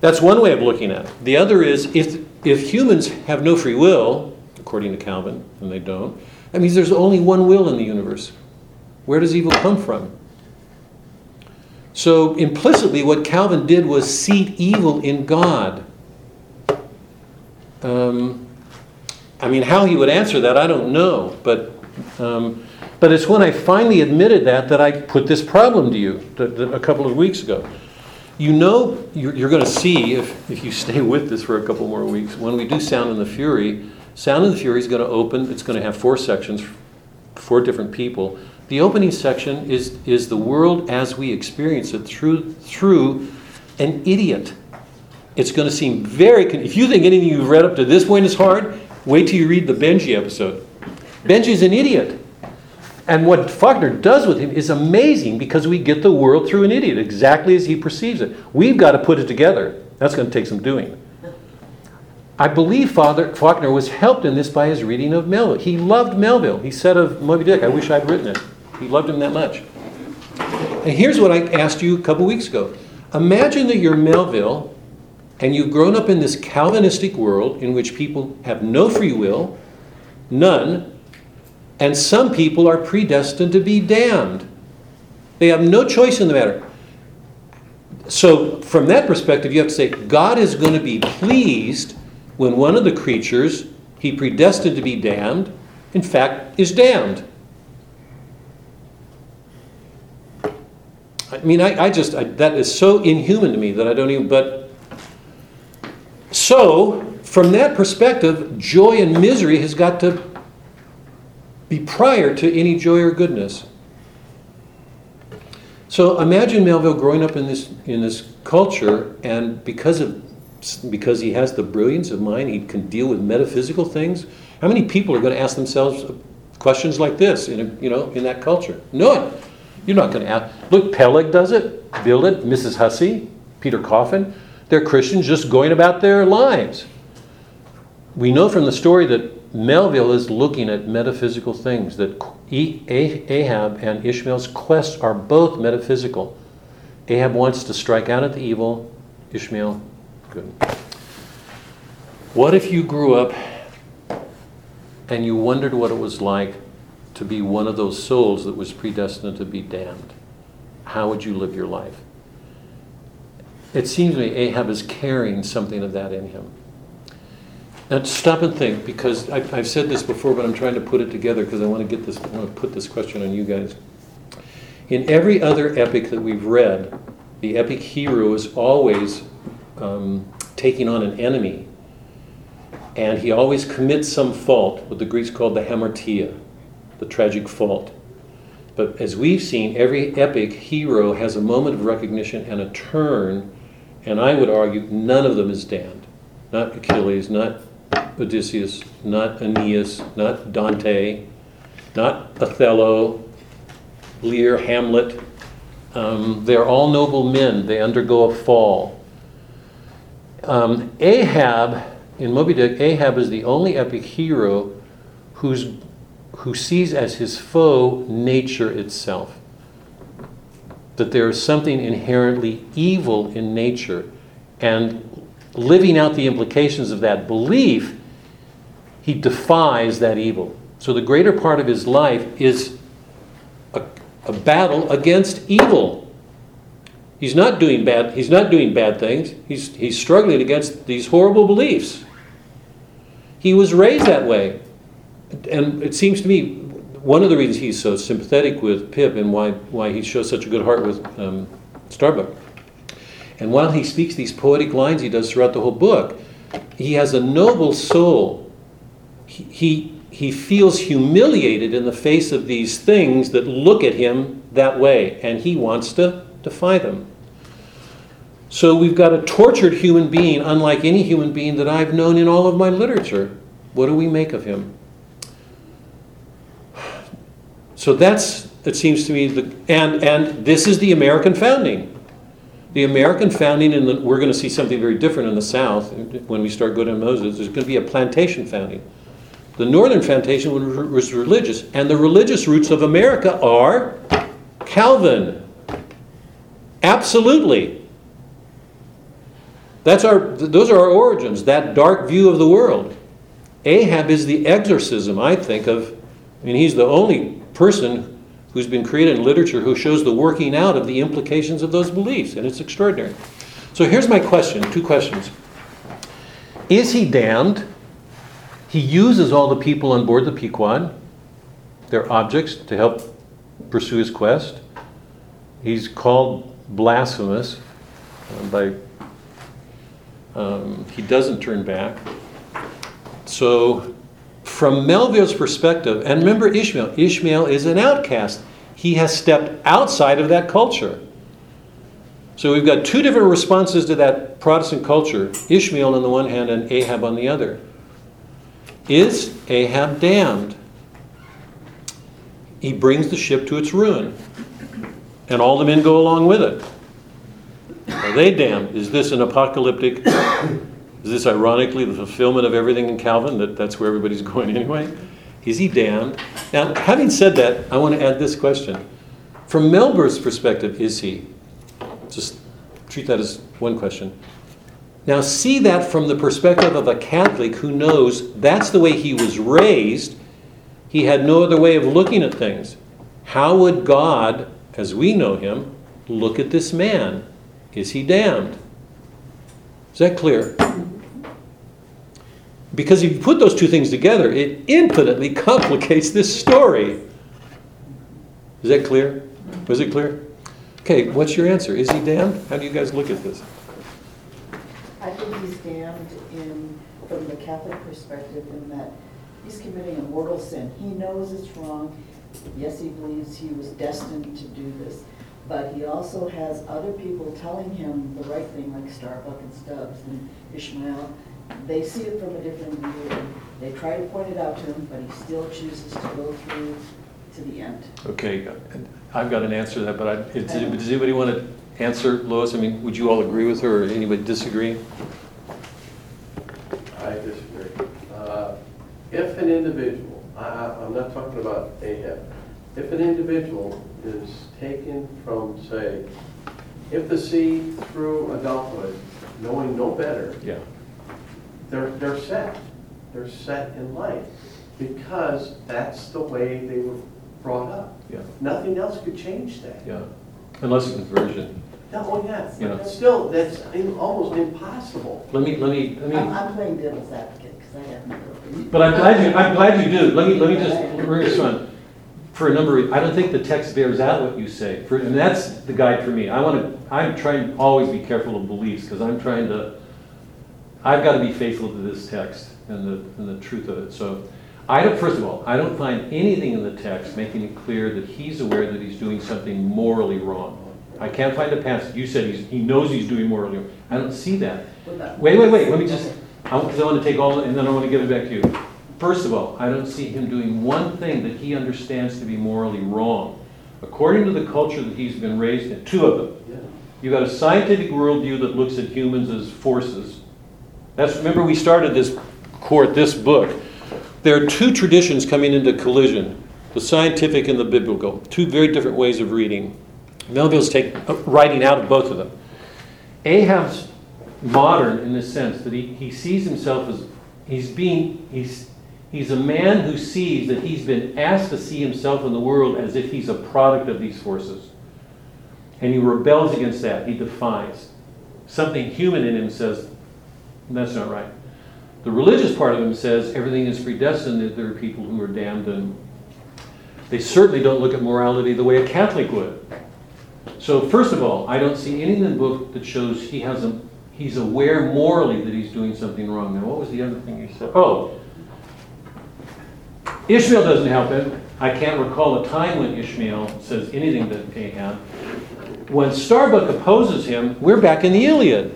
That's one way of looking at it. The other is if, if humans have no free will, according to Calvin, and they don't, that means there's only one will in the universe. Where does evil come from? So implicitly, what Calvin did was seat evil in God. Um, I mean, how he would answer that, I don't know. But, um, but it's when I finally admitted that that I put this problem to you that, that a couple of weeks ago. You know, you're, you're going to see, if, if you stay with this for a couple more weeks, when we do Sound and the Fury, Sound of the Fury is going to open, it's going to have four sections, four different people. The opening section is, is the world as we experience it through, through an idiot. It's going to seem very. If you think anything you've read up to this point is hard, wait till you read the Benji episode. Benji's an idiot. And what Faulkner does with him is amazing because we get the world through an idiot, exactly as he perceives it. We've got to put it together. That's going to take some doing. I believe Father Faulkner was helped in this by his reading of Melville. He loved Melville. He said of Moby Dick, I wish I'd written it. He loved him that much. And here's what I asked you a couple weeks ago. Imagine that you're Melville and you've grown up in this Calvinistic world in which people have no free will, none, and some people are predestined to be damned. They have no choice in the matter. So, from that perspective, you have to say God is going to be pleased when one of the creatures he predestined to be damned, in fact, is damned. I mean, I, I just, I, that is so inhuman to me that I don't even, but. So, from that perspective, joy and misery has got to be prior to any joy or goodness. So imagine Melville growing up in this in this culture, and because of because he has the brilliance of mind, he can deal with metaphysical things. How many people are going to ask themselves questions like this in a, you know in that culture? None. You're not going to ask. Look, Peleg does it. Bildad. Mrs. Hussey, Peter Coffin. They're Christians just going about their lives. We know from the story that Melville is looking at metaphysical things, that Ahab and Ishmael's quests are both metaphysical. Ahab wants to strike out at the evil, Ishmael, good. What if you grew up and you wondered what it was like to be one of those souls that was predestined to be damned? How would you live your life? It seems to me Ahab is carrying something of that in him. Now stop and think, because I've, I've said this before, but I'm trying to put it together because I want to get this. I want to put this question on you guys. In every other epic that we've read, the epic hero is always um, taking on an enemy, and he always commits some fault, what the Greeks called the hamartia, the tragic fault. But as we've seen, every epic hero has a moment of recognition and a turn, and I would argue none of them is damned. Not Achilles, not Odysseus, not Aeneas, not Dante, not Othello, Lear, Hamlet. Um, they're all noble men. They undergo a fall. Um, Ahab, in Moby Dick, Ahab is the only epic hero who's, who sees as his foe nature itself. That there is something inherently evil in nature. And living out the implications of that belief, he defies that evil. So the greater part of his life is a, a battle against evil. He's not doing bad, he's not doing bad things. He's, he's struggling against these horrible beliefs. He was raised that way. And it seems to me one of the reasons he's so sympathetic with Pip and why, why he shows such a good heart with um, Starbuck. And while he speaks these poetic lines he does throughout the whole book, he has a noble soul. He, he, he feels humiliated in the face of these things that look at him that way, and he wants to defy them. So we've got a tortured human being, unlike any human being that I've known in all of my literature. What do we make of him? So that's, it seems to me, the, and, and this is the American founding. The American founding, and we're going to see something very different in the South when we start going to Moses. There's going to be a plantation founding. The Northern foundation was religious, and the religious roots of America are Calvin. Absolutely. That's our, those are our origins, that dark view of the world. Ahab is the exorcism, I think, of, I mean, he's the only person who's been created in literature who shows the working out of the implications of those beliefs, and it's extraordinary. So here's my question two questions. Is he damned? He uses all the people on board the Pequod, their objects, to help pursue his quest. He's called blasphemous uh, by. Um, he doesn't turn back. So from Melville's perspective, and remember Ishmael, Ishmael is an outcast. He has stepped outside of that culture. So we've got two different responses to that Protestant culture Ishmael on the one hand and Ahab on the other. Is Ahab damned? He brings the ship to its ruin, and all the men go along with it. Are they damned? Is this an apocalyptic is this ironically the fulfillment of everything in Calvin, that that's where everybody's (laughs) going anyway? Is he damned? Now, having said that, I want to add this question. From Melville's perspective, is he? Just treat that as one question. Now, see that from the perspective of a Catholic who knows that's the way he was raised. He had no other way of looking at things. How would God, as we know him, look at this man? Is he damned? Is that clear? Because if you put those two things together, it infinitely complicates this story. Is that clear? Was it clear? Okay, what's your answer? Is he damned? How do you guys look at this? I think he's damned in, from the Catholic perspective, in that he's committing a mortal sin. He knows it's wrong. Yes, he believes he was destined to do this, but he also has other people telling him the right thing, like Starbuck and Stubbs and Ishmael. They see it from a different view. They try to point it out to him, but he still chooses to go through to the end. Okay, I've got an answer to that, but I, does does anybody want to answer, Lois? I mean, would you all agree with her, or anybody disagree? I disagree. Uh, If an individual, I, I- I'm not talking about Ahab, if an individual is taken from, say, if the seed through adulthood, knowing no better, Yeah. they're, they're set. They're set in life because that's the way they were brought up. Yeah, Nothing else could change that. yeah. Unless a conversion. No, oh, yes, Yeah. but still, that's im- almost impossible. Let me, let me, let me. I'm, I'm playing devil's advocate, because I have no opinion. But I'm glad you, I'm glad you do. Let me, let me just bring this one. For a number of, I don't think the text bears out what you say. For, and that's the guide for me. I want to, I'm trying to always be careful of beliefs because I'm trying to, I've got to be faithful to this text and the, and the truth of it. So I don't, first of all, I don't find anything in the text making it clear that he's aware that he's doing something morally wrong. I can't find a passage. You said he's, he knows he's doing morally wrong. I don't see that. Wait, wait, wait, let me just, because I want to take all, and then I want to give it back to you. First of all, I don't see him doing one thing that he understands to be morally wrong. According to the culture that he's been raised in, two of them. Yeah. You've got a scientific worldview that looks at humans as forces. That's, remember, we started this court, this book. There are two traditions coming into collision the scientific and the biblical, two very different ways of reading. Melville's taking, uh, writing out of both of them. Ahab's modern in the sense that he, he sees himself as he's being he's He's a man who sees that he's been asked to see himself in the world as if he's a product of these forces. And he rebels against that. He defies. Something human in him says, that's not right. The religious part of him says everything is predestined, that there are people who are damned, and they certainly don't look at morality the way a Catholic would. So, first of all, I don't see anything in the book that shows he has a, he's aware morally that he's doing something wrong. Now, what was the other thing you said? Oh, Ishmael doesn't help him. I can't recall a time when Ishmael says anything to Ahab. When Starbuck opposes him, we're back in the Iliad.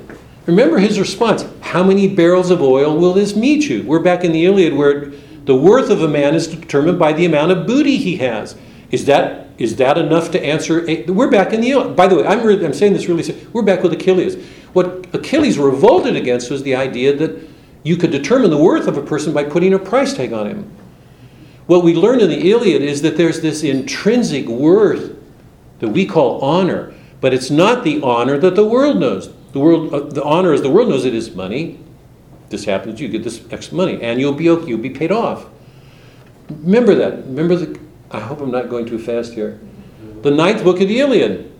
Remember his response How many barrels of oil will this meet you? We're back in the Iliad where the worth of a man is determined by the amount of booty he has. Is that, is that enough to answer? We're back in the Iliad. By the way, I'm, really, I'm saying this really, we're back with Achilles. What Achilles revolted against was the idea that you could determine the worth of a person by putting a price tag on him. What we learn in the Iliad is that there's this intrinsic worth that we call honor, but it's not the honor that the world knows. The world, uh, the honor as the world knows it is money. This happens, you get this X money, and you'll be okay, you'll be paid off. Remember that. Remember the. I hope I'm not going too fast here. The ninth book of the Iliad.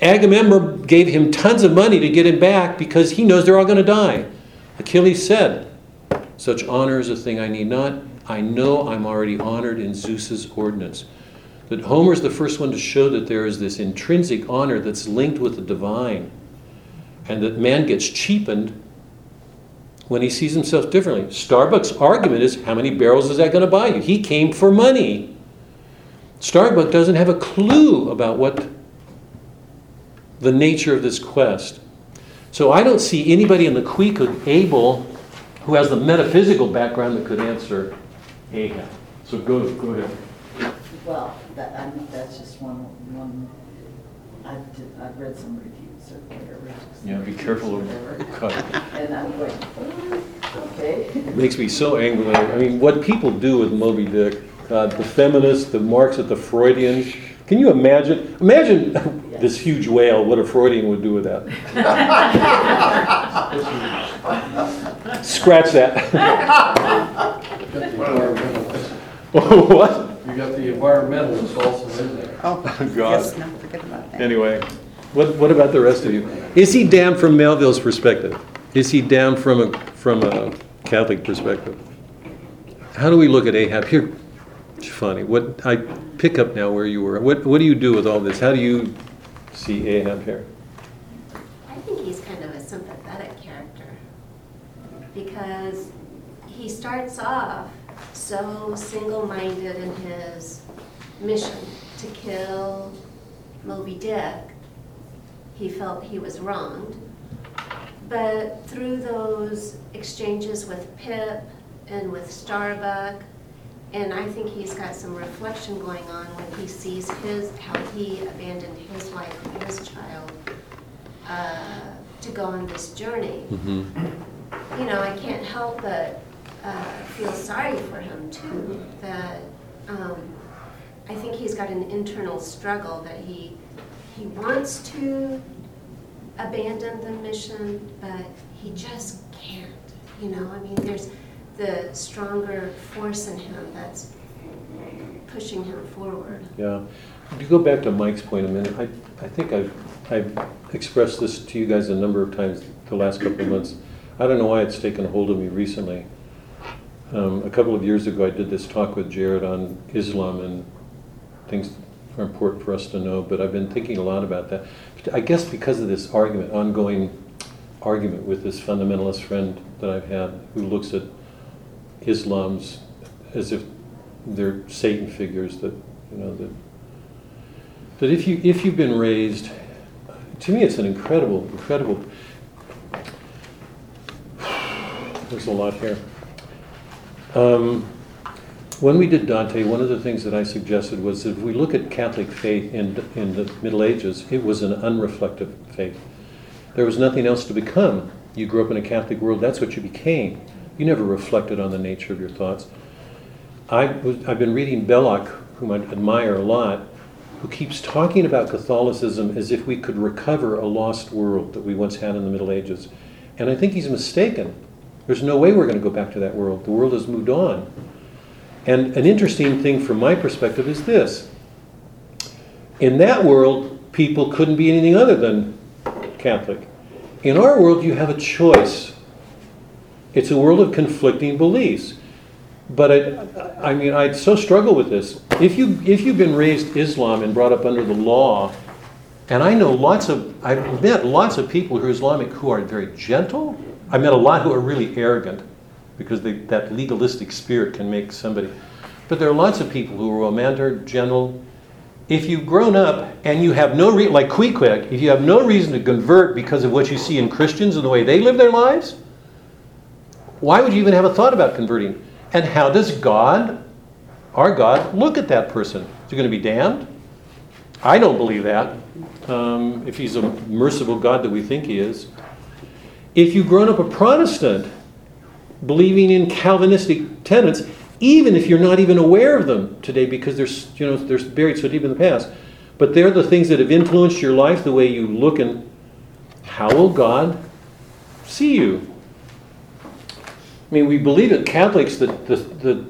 Agamemnon gave him tons of money to get him back because he knows they're all going to die. Achilles said, "Such honor is a thing I need not. I know I'm already honored in Zeus's ordinance." That Homer's the first one to show that there is this intrinsic honor that's linked with the divine, and that man gets cheapened when he sees himself differently. Starbuck's argument is how many barrels is that going to buy you? He came for money. Starbucks doesn't have a clue about what the nature of this quest. So I don't see anybody in the Queequeg able who has the metaphysical background that could answer Ahab. So go, go ahead. Well, that, I mean, that's just one, one, I've, did- I've read some reviews or whatever. Yeah, be careful of whatever. cut. And I'm going, "Oh, mm, okay. It makes me so angry. I mean, what people do with Moby Dick, God, the feminists, the Marxists, the Freudians. Can you imagine? Imagine this huge whale, what a Freudian would do with that. (laughs) Scratch that. (laughs) what? You got the environmentalists also in there. Oh, (laughs) God. yes, no, forget about that. Anyway, what, what about the rest of you? Is he damned from Melville's perspective? Is he damned from a, from a Catholic perspective? How do we look at Ahab? Here, it's funny. What I pick up now where you were. What, what do you do with all this? How do you see Ahab here? I think he's kind of a sympathetic character because he starts off so single-minded in his mission to kill Moby Dick. He felt he was wronged. But through those exchanges with Pip and with Starbuck, and I think he's got some reflection going on when he sees his, how he abandoned his wife and his child uh, to go on this journey. You know, I can't help but uh, feel sorry for him too, that um, I think he's got an internal struggle that he, he wants to abandon the mission, but he just can't, you know, I mean, there's the stronger force in him that's pushing him forward. Yeah. You go back to Mike's point a minute, I, I think I've, I've expressed this to you guys a number of times the last couple of months. I don't know why it's taken hold of me recently. Um, a couple of years ago, I did this talk with Jared on Islam and things that are important for us to know, but I've been thinking a lot about that. I guess because of this argument, ongoing argument with this fundamentalist friend that I've had who looks at Islam's as if they're Satan figures that, you know, that, that if you, if you've been raised, to me it's an incredible, incredible, (sighs) there's a lot here. Um, when we did Dante, one of the things that I suggested was that if we look at Catholic faith in, in the Middle Ages, it was an unreflective faith. There was nothing else to become. You grew up in a Catholic world, that's what you became. You never reflected on the nature of your thoughts. I was, I've been reading Belloc, whom I admire a lot, who keeps talking about Catholicism as if we could recover a lost world that we once had in the Middle Ages. And I think he's mistaken. There's no way we're going to go back to that world. The world has moved on. And an interesting thing from my perspective is this. In that world, people couldn't be anything other than Catholic. In our world, you have a choice. It's a world of conflicting beliefs. But I, I mean, I so struggle with this. If you if you've been raised Islam and brought up under the law, and I know lots of I've met lots of people who are Islamic who are very gentle. I met a lot who are really arrogant, because they, that legalistic spirit can make somebody. But there are lots of people who are romantic, gentle. If you've grown up and you have no re- like Queequeg, if you have no reason to convert because of what you see in Christians and the way they live their lives, why would you even have a thought about converting? And how does God, our God, look at that person? Is he going to be damned? I don't believe that. Um, if he's a merciful God that we think he is. If you've grown up a Protestant, believing in Calvinistic tenets, even if you're not even aware of them today because they're, you know, they're buried so deep in the past, but they're the things that have influenced your life, the way you look, and how will God see you? I mean, we believe at Catholics that the, the,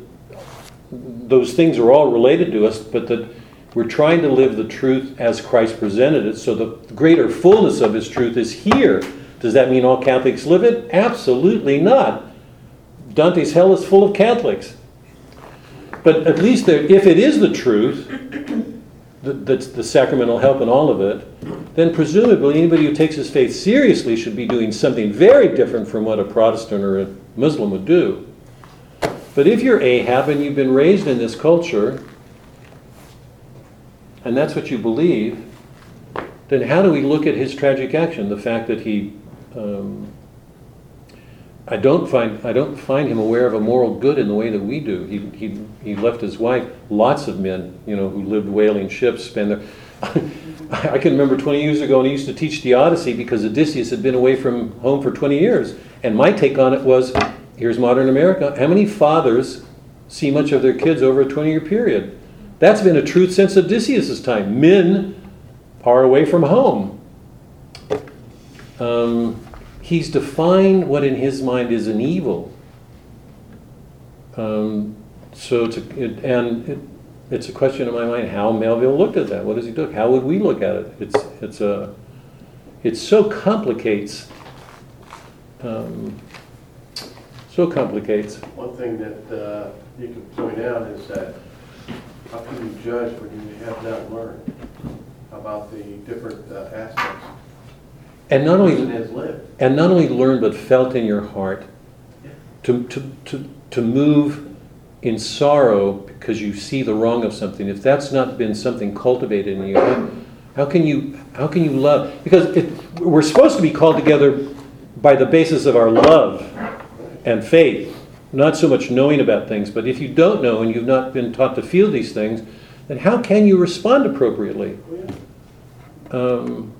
those things are all related to us, but that we're trying to live the truth as Christ presented it, so the greater fullness of His truth is here. Does that mean all Catholics live it? Absolutely not. Dante's hell is full of Catholics. But at least there, if it is the truth, that- that's the sacramental help in all of it, then presumably anybody who takes his faith seriously should be doing something very different from what a Protestant or a Muslim would do. But if you're Ahab and you've been raised in this culture, and that's what you believe, then how do we look at his tragic action? The fact that he, um, I don't find I don't find him aware of a moral good in the way that we do. He he he left his wife. Lots of men, you know, who lived whaling ships, spend their. (laughs) I can remember 20 years ago, and he used to teach the Odyssey because Odysseus had been away from home for 20 years. And my take on it was, here's modern America. How many fathers see much of their kids over a 20-year period? That's been a truth since Odysseus' time. Men are away from home. Um, he's defined what in his mind is an evil. Um, so it, and it, it's a question in my mind how Melville looked at that. What does he do? How would we look at it? It's it's a it so complicates. Um, so complicates. One thing that uh, you can point out is that how can you judge when you have not learned about the different uh, aspects And not only person has lived? and not only learned but felt in your heart to, to, to, to move in sorrow because you see the wrong of something. If that's not been something cultivated in you how, how can you how can you love? Because it, we're supposed to be called together by the basis of our love and faith. Not so much knowing about things but if you don't know and you've not been taught to feel these things then how can you respond appropriately? Um,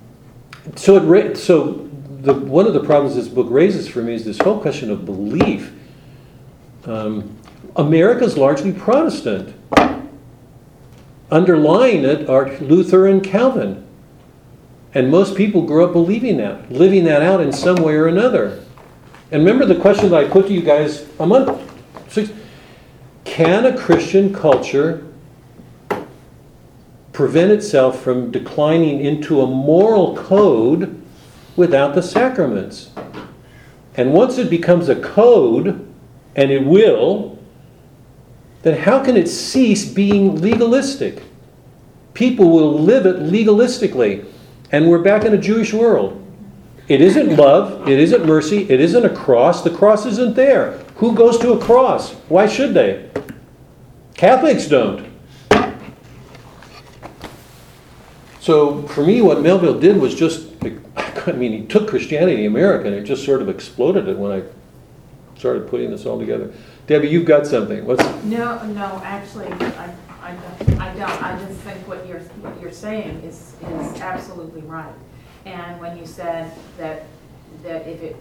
so it ra- so the one of the problems this book raises for me is this whole question of belief. Um, America's largely Protestant. Underlying it are Luther and Calvin. And most people grew up believing that, living that out in some way or another. And remember the question that I put to you guys a month six can a Christian culture prevent itself from declining into a moral code without the sacraments. And once it becomes a code, and it will, then how can it cease being legalistic? People will live it legalistically. And we're back in a Jewish world. It isn't love, it isn't mercy, it isn't a cross. The cross isn't there. Who goes to a cross? Why should they? Catholics don't. So for me, what Melville did was just, (laughs) I mean, he took Christianity in America and it just sort of exploded it when I started putting this all together. Debbie, you've got something. What's, No, no, actually, I, I don't, I don't, I just think what you're, what you're saying is, is absolutely right. And when you said that, that if it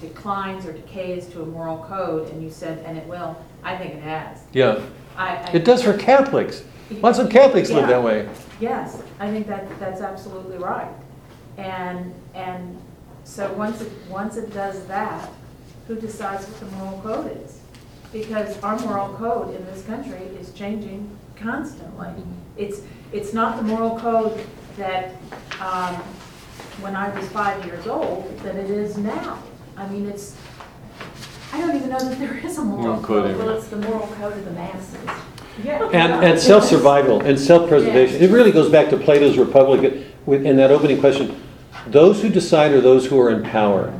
declines or decays to a moral code, and you said, and it will, I think it has. yeah, I, I. it does for Catholics. Lots of Catholics live that way. Yes, I think that, that's absolutely right. And, and so once it, once it does that, who decides what the moral code is. Because our moral code in this country is changing constantly. It's, it's not the moral code that, um, when I was five years old, that it is now. I mean, it's, I don't even know that there is a moral Moral code. Well, it's the moral code of the masses. Yeah. And, and self-survival and self-preservation. It really goes back to Plato's Republic in that opening question. Those who decide are those who are in power.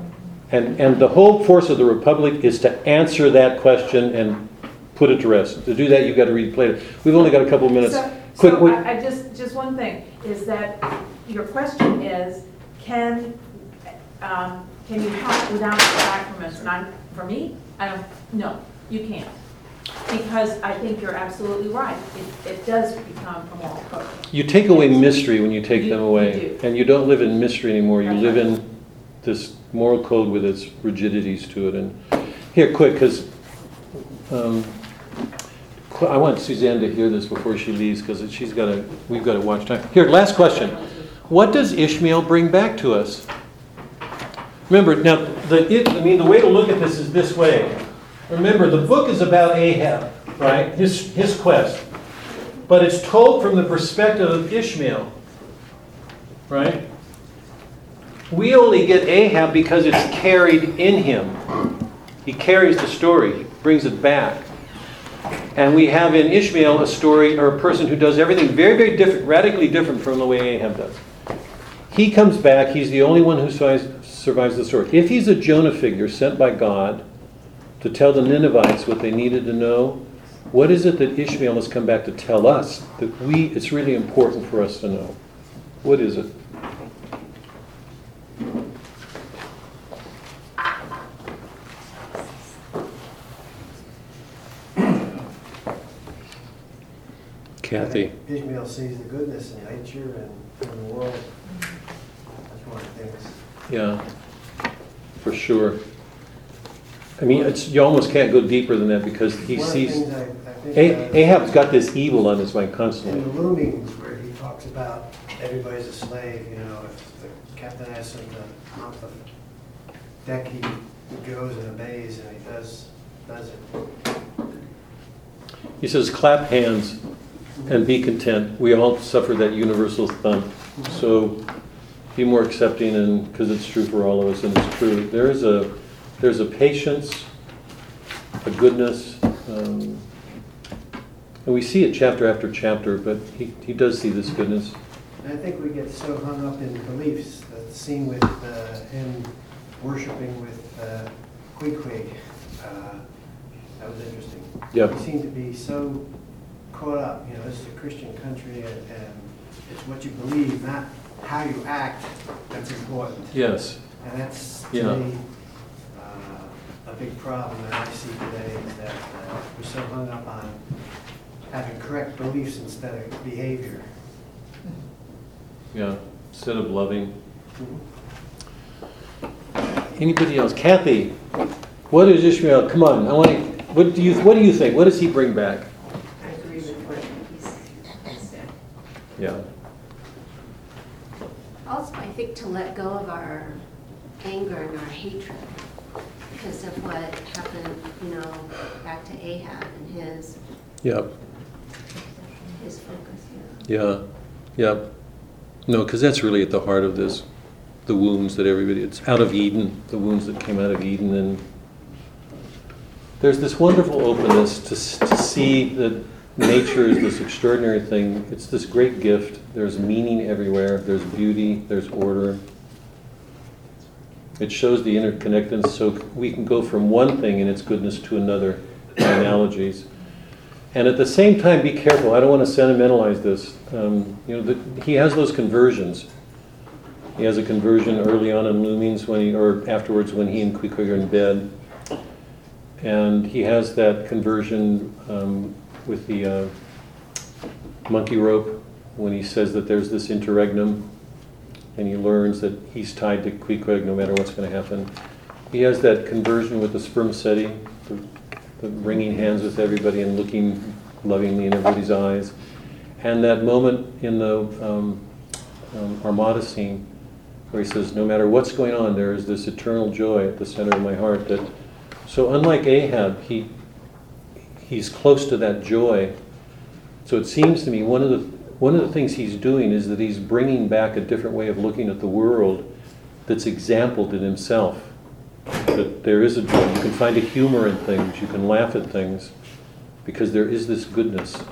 And, and the whole force of the Republic is to answer that question and put it to rest. To do that, you've got to read Plato. We've only got a couple of minutes. So, Quick, so I, I just, just one thing, is that your question is, can, um, can you have without the sacraments? And I, for me, I don't, no, you can't. Because I think you're absolutely right. It, it does become a moral code. You take away mystery when you take You- them you away. do. And you don't live in mystery anymore. You That's live right. in this moral code with its rigidities to it. And here, quick, because um, I want Suzanne to hear this before she leaves, because she's got to, we've got to watch time. Here, last question. What does Ishmael bring back to us? Remember, now, the, it, I mean, the way to look at this is this way. Remember, the book is about Ahab, right? His, his quest. But it's told from the perspective of Ishmael, right? We only get Ahab because it's carried in him. He carries the story, brings it back. And we have in Ishmael a story or a person who does everything very, very different, radically different from the way Ahab does. He comes back, he's the only one who survives, survives the story. If he's a Jonah figure sent by God to tell the Ninevites what they needed to know, what is it that Ishmael has come back to tell us that we it's really important for us to know? What is it? Kathy. Ishmael sees the goodness in nature and in the world. That's one of the things. Yeah, for sure. I mean, it's, you almost can't go deeper than that because he One of the sees. things I, I think. A- Ahab's got this evil on his mind In constantly. the loomings where he talks about everybody's a slave, you know, if the captain asks him to mount the deck, he he goes and obeys and he does, does it. He says, clap hands and be content. We all suffer that universal thump. So be more accepting and, because it's true for all of us and it's true. There is a, there's a patience, a goodness, um, and we see it chapter after chapter, but he, he does see this goodness. I think we get so hung up in beliefs, that scene with uh, him worshiping with uh, Queequeg, uh, that was interesting. Yep. He seemed to be so caught up, you know, this is a Christian country and and it's what you believe, not how you act, that's important. Yes, And that's, Yeah. me, a big problem that I see today, is that uh, we're so hung up on having correct beliefs instead of behavior. yeah, instead of loving. Anybody else? Kathy, what is Ishmael? Come on, I want to, what do you, what do you think? What does he bring back? I agree with what he's, he said. Yeah. Also, I think to let go of our anger and our hatred because of what happened, you know, back to Ahab and his, Yep. his focus, yeah. Yeah, yeah. No, because that's really at the heart of this, the wounds that everybody, it's out of Eden, the wounds that came out of Eden. And there's this wonderful openness to, s- to see that nature is this extraordinary thing. It's this great gift. There's meaning everywhere, there's beauty, there's order. It shows the interconnectedness, so we can go from one thing in its goodness to another analogies. And at the same time, be careful. I don't want to sentimentalize this. Um, you know, the, he has those conversions. He has a conversion early on in Loomings when he, or afterwards when he and Queequeg are in bed. And he has that conversion um, with the uh, monkey rope when he says that there's this interregnum and he learns that he's tied to Queequeg no matter what's going to happen. He has that conversion with the spermaceti, the, the wringing hands with everybody and looking lovingly in everybody's eyes. And that moment in the um, um, Armada scene where he says, No matter what's going on, there is this eternal joy at the center of my heart that So unlike Ahab, he, he's close to that joy. So it seems to me one of the, one of the things he's doing is that he's bringing back a different way of looking at the world that's exampled in himself. That there is a joy. You can find a humor in things. You can laugh at things because there is this goodness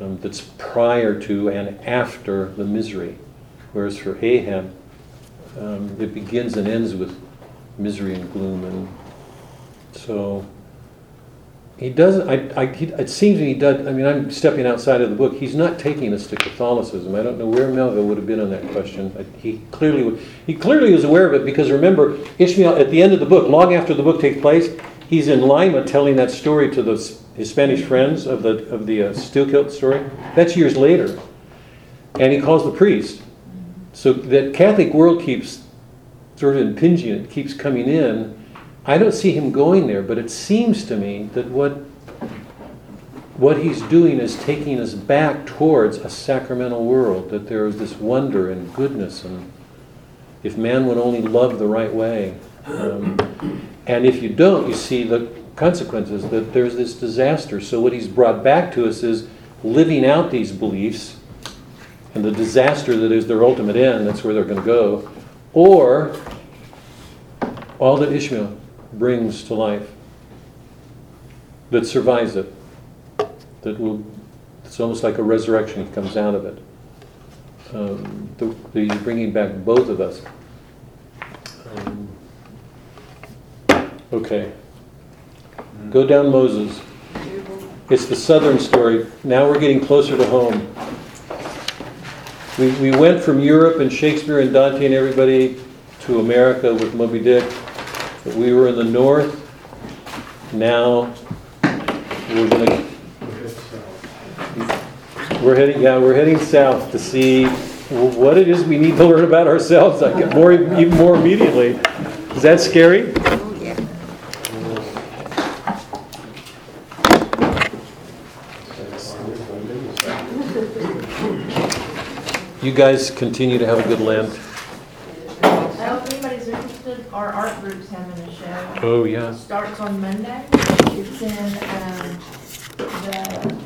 um, that's prior to and after the misery. Whereas for Ahab, um, it begins and ends with misery and gloom. And so he doesn't, I, I, he, it seems he does, I mean, I'm stepping outside of the book. He's not taking us to Catholicism. I don't know where Melville would have been on that question. He clearly, would- he clearly was aware of it because remember, Ishmael, at the end of the book, long after the book takes place, he's in Lima telling that story to those, his Spanish friends of the, of the uh, Steelkilt story. That's years later. And he calls the priest. So that Catholic world keeps sort of impinging, it keeps coming in. I don't see him going there, but it seems to me that what what he's doing is taking us back towards a sacramental world, that there is this wonder and goodness, and if man would only love the right way. Um, and if you don't, you see the consequences, that there's this disaster. So, what he's brought back to us is living out these beliefs and the disaster that is their ultimate end, that's where they're going to go, or all that Ishmael brings to life that survives it, that will, it's almost like a resurrection that comes out of it. Um, the, the bringing back both of us. Um, okay. Go down Moses. It's the southern story. Now we're getting closer to home. We, we went from Europe and Shakespeare and Dante and everybody to America with Moby Dick. But we were in the north. Now we're gonna we're heading yeah we're heading south to see what it is we need to learn about ourselves. I get more even more immediately. Is that scary? You guys continue to have a good Lent. Well, if anybody's interested, our art group's show. Oh yeah. Starts on Monday. It's in, um, the